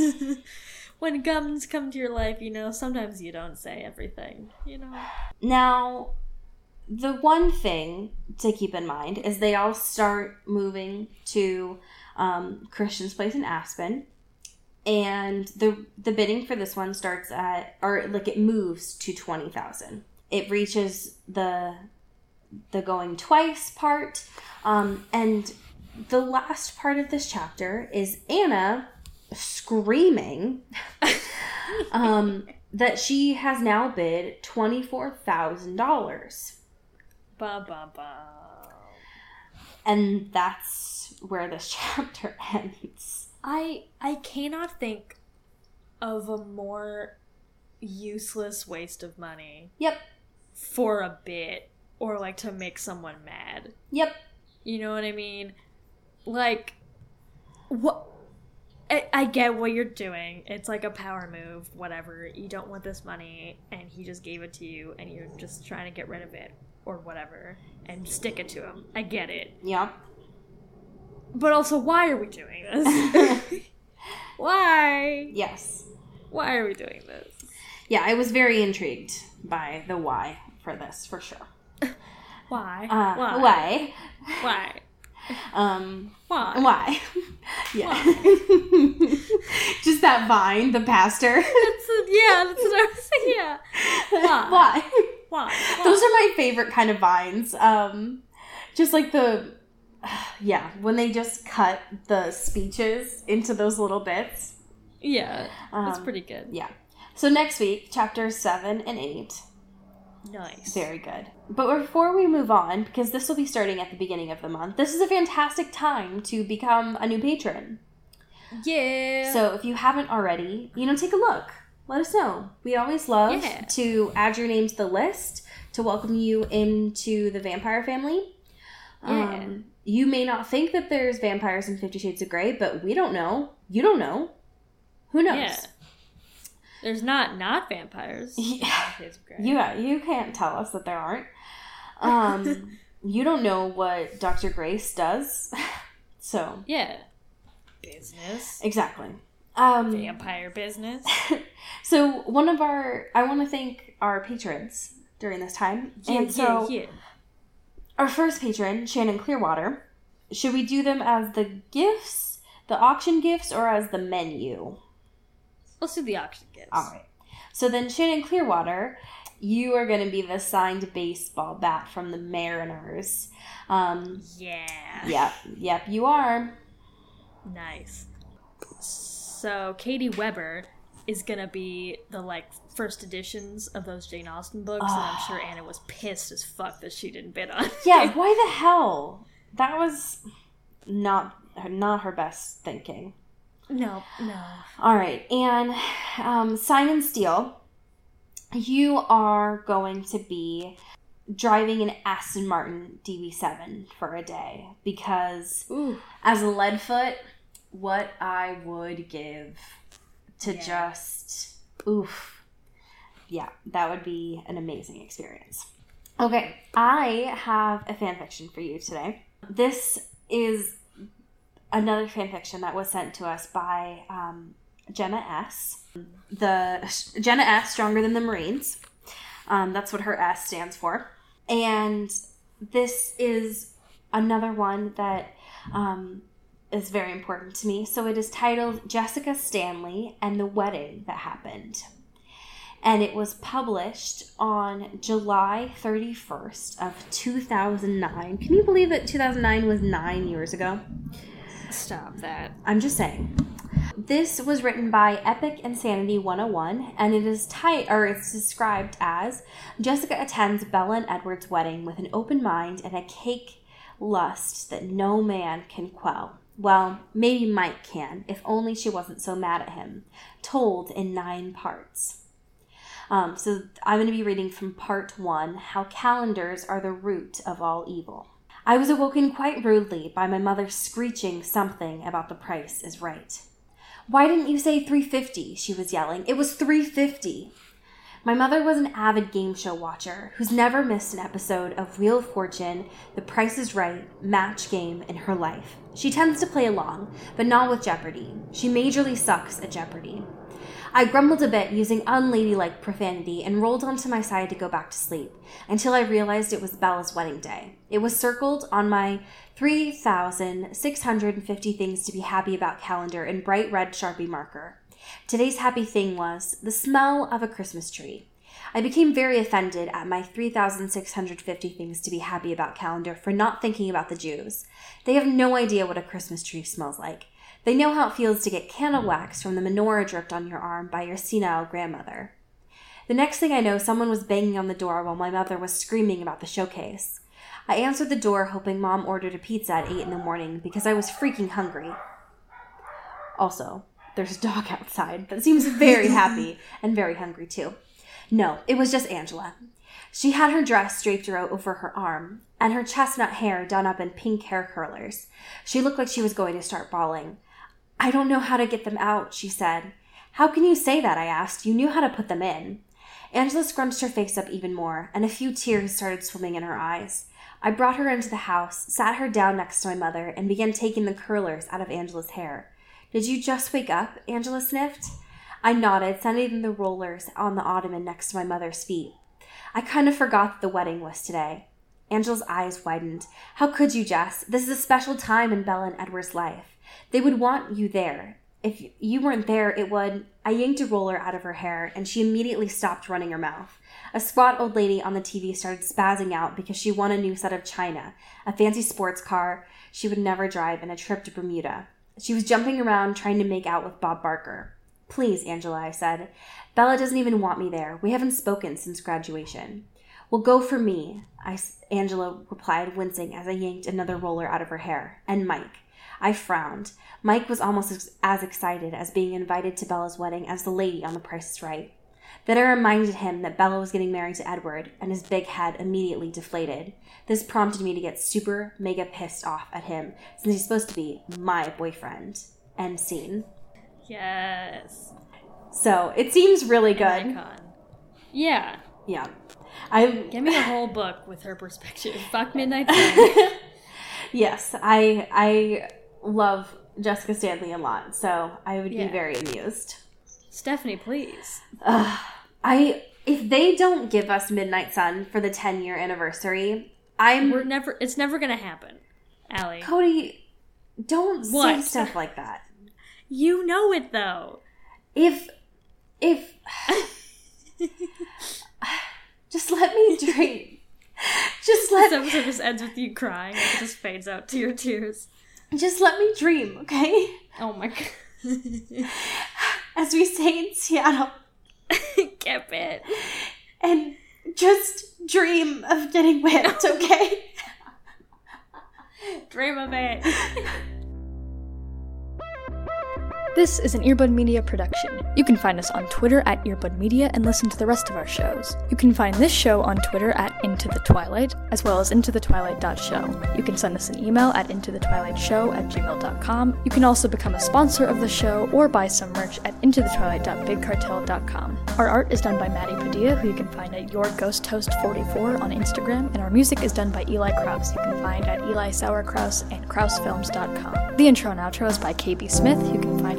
when guns come to your life, you know, sometimes you don't say everything, you know. now, the one thing to keep in mind is they all start moving to um, Christian's place in Aspen, and the the bidding for this one starts at or like it moves to twenty thousand. It reaches the the going twice part, um, and the last part of this chapter is Anna screaming um, that she has now bid twenty four thousand dollars. Ba ba ba. and that's where this chapter ends. I I cannot think of a more useless waste of money Yep, for a bit or like to make someone mad. yep, You know what I mean? Like, what? I, I get what you're doing. It's like a power move, whatever. You don't want this money, and he just gave it to you, and you're just trying to get rid of it, or whatever, and stick it to him. I get it. Yeah. But also, why are we doing this? why? yes. Why are we doing this? Yeah, I was very intrigued by the why for this, for sure. Why? Uh, why? why? Why? Um, Why? why? yeah. Just that vine, the pastor. That's a, yeah, that's what I was saying. Yeah. Why? why? Why? Those are my favorite kind of vines. Um, just like the, yeah, when they just cut the speeches into those little bits. Yeah, that's Um, pretty good. Yeah. So next week, chapters seven and eight. Nice. Very good. But before we move on, because this will be starting at the beginning of the month, this is a fantastic time to become a new patron. Yeah. So if you haven't already, you know, take a look. Let us know. We always love Yeah. to add your name to the list to welcome you into the vampire family. Yeah. Um, you may not think that there's vampires in Fifty Shades of Grey, but we don't know. You don't know. Who knows? Yeah. There's not not vampires. Yeah. Shades of Grey. You you can't tell us that there aren't. Um, you don't know what Dr. Grace does. So, Yeah. Business. exactly. Um, Vampire business. so one of our I want to thank our patrons during this time. Yeah, and so yeah, yeah. our first patron, Shannon Clearwater, should we do them as the gifts, the auction gifts or as the menu? Let's do the auction gifts. All right. So then, Shannon Clearwater, you are going to be the signed baseball bat from the Mariners. Um, Yeah. yep, yep, you are. Nice. So Katie Weber is gonna be the like first editions of those Jane Austen books, and I'm sure Anna was pissed as fuck that she didn't bid on. Yeah, why the hell? That was not not her best thinking. no, no. All right, and um, Simon Steele, you are going to be driving an Aston Martin DB7 for a day because Ooh. as a leadfoot, what I would give to Yeah. just oof. Yeah, that would be an amazing experience. Okay, I have a fan fiction for you today. This is another fan fiction that was sent to us by um, Jenna S. The Jenna S. Stronger Than the Marines. Um, that's what her S stands for. And this is another one that um, is very important to me. So it is titled Jessica Stanley and the Wedding That Happened. And it was published on July 31st of 2009. Can you believe that 2009 was 9 years ago? Stop that. I'm just saying. This was written by Epic Insanity 101, and it is tight or it's described as Jessica attends Bella and Edward's wedding with an open mind and a cake lust that no man can quell. Well, maybe Mike can, if only she wasn't so mad at him. Told in nine parts. Um, so I'm going to be reading from part one How Calendars Are the Root of All Evil. I was awoken quite rudely by my mother screeching something about the price is right. Why didn't you say 350? She was yelling. It was 350. My mother was an avid game show watcher who's never missed an episode of Wheel of Fortune, The Price is Right, Match Game in her life. She tends to play along, but not with Jeopardy. She majorly sucks at Jeopardy. I grumbled a bit using unladylike profanity and rolled onto my side to go back to sleep until I realized it was Bella's wedding day. It was circled on my 3,650 things to be happy about calendar in bright red Sharpie marker. Today's happy thing was the smell of a Christmas tree. I became very offended at my 3,650 things to be happy about calendar for not thinking about the Jews. They have no idea what a Christmas tree smells like. They know how it feels to get candle wax from the menorah dripped on your arm by your senile grandmother. The next thing I know, someone was banging on the door while my mother was screaming about the showcase. I answered the door, hoping mom ordered a pizza at 8 in the morning because I was freaking hungry. Also, there's a dog outside that seems very happy and very hungry too. No, it was just Angela. She had her dress draped over her arm and her chestnut hair done up in pink hair curlers. She looked like she was going to start bawling. I don't know how to get them out, she said. How can you say that? I asked. You knew how to put them in. Angela scrunched her face up even more, and a few tears started swimming in her eyes. I brought her into the house, sat her down next to my mother, and began taking the curlers out of Angela's hair. Did you just wake up? Angela sniffed. I nodded, sending the rollers on the ottoman next to my mother's feet. I kind of forgot that the wedding was today. Angela's eyes widened. How could you, Jess? This is a special time in Bella and Edward's life. They would want you there. If you weren't there, it would. I yanked a roller out of her hair, and she immediately stopped running her mouth. A squat old lady on the TV started spazzing out because she won a new set of china, a fancy sports car she would never drive, and a trip to Bermuda. She was jumping around trying to make out with Bob Barker. Please, Angela, I said. Bella doesn't even want me there. We haven't spoken since graduation. Well, go for me, I, Angela replied, wincing as I yanked another roller out of her hair. And Mike. I frowned. Mike was almost as excited as being invited to Bella's wedding as the lady on The Price is Right. Then I reminded him that Bella was getting married to Edward, and his big head immediately deflated. This prompted me to get super mega pissed off at him, since he's supposed to be my boyfriend. End scene. Yes. So it seems really good. Icon. Yeah. Yeah. I Give me a whole book with her perspective. Fuck Midnight Sun. yes, I I love Jessica Stanley a lot, so I would Yeah. be very amused. Stephanie, please. I if they don't give us Midnight Sun for the 10 year anniversary, I'm We're never. It's never gonna happen, Allie. Cody. Don't say stuff like that. You know it though. If if just let me dream. Just let This episode just ends with you crying. It just fades out to your tears. Just let me dream, okay? Oh my god. As we say in Seattle, Get it. and just dream of getting whipped, okay? Dream of it. This is an Earbud Media production. You can find us on Twitter at Earbud Media and listen to the rest of our shows. You can find this show on Twitter at Into the Twilight, as well as Into the Twilight.show. You can send us an email at Into the Twilight Show at gmail.com. You can also become a sponsor of the show or buy some merch at Into the Twilight.bigcartel.com. Our art is done by Maddie Padilla, who you can find at Your Ghost Toast 44 on Instagram, and our music is done by Eli Kraus, you can find at Eli Sauerkraus and KrausFilms.com. The intro and outro is by KB Smith, who you can find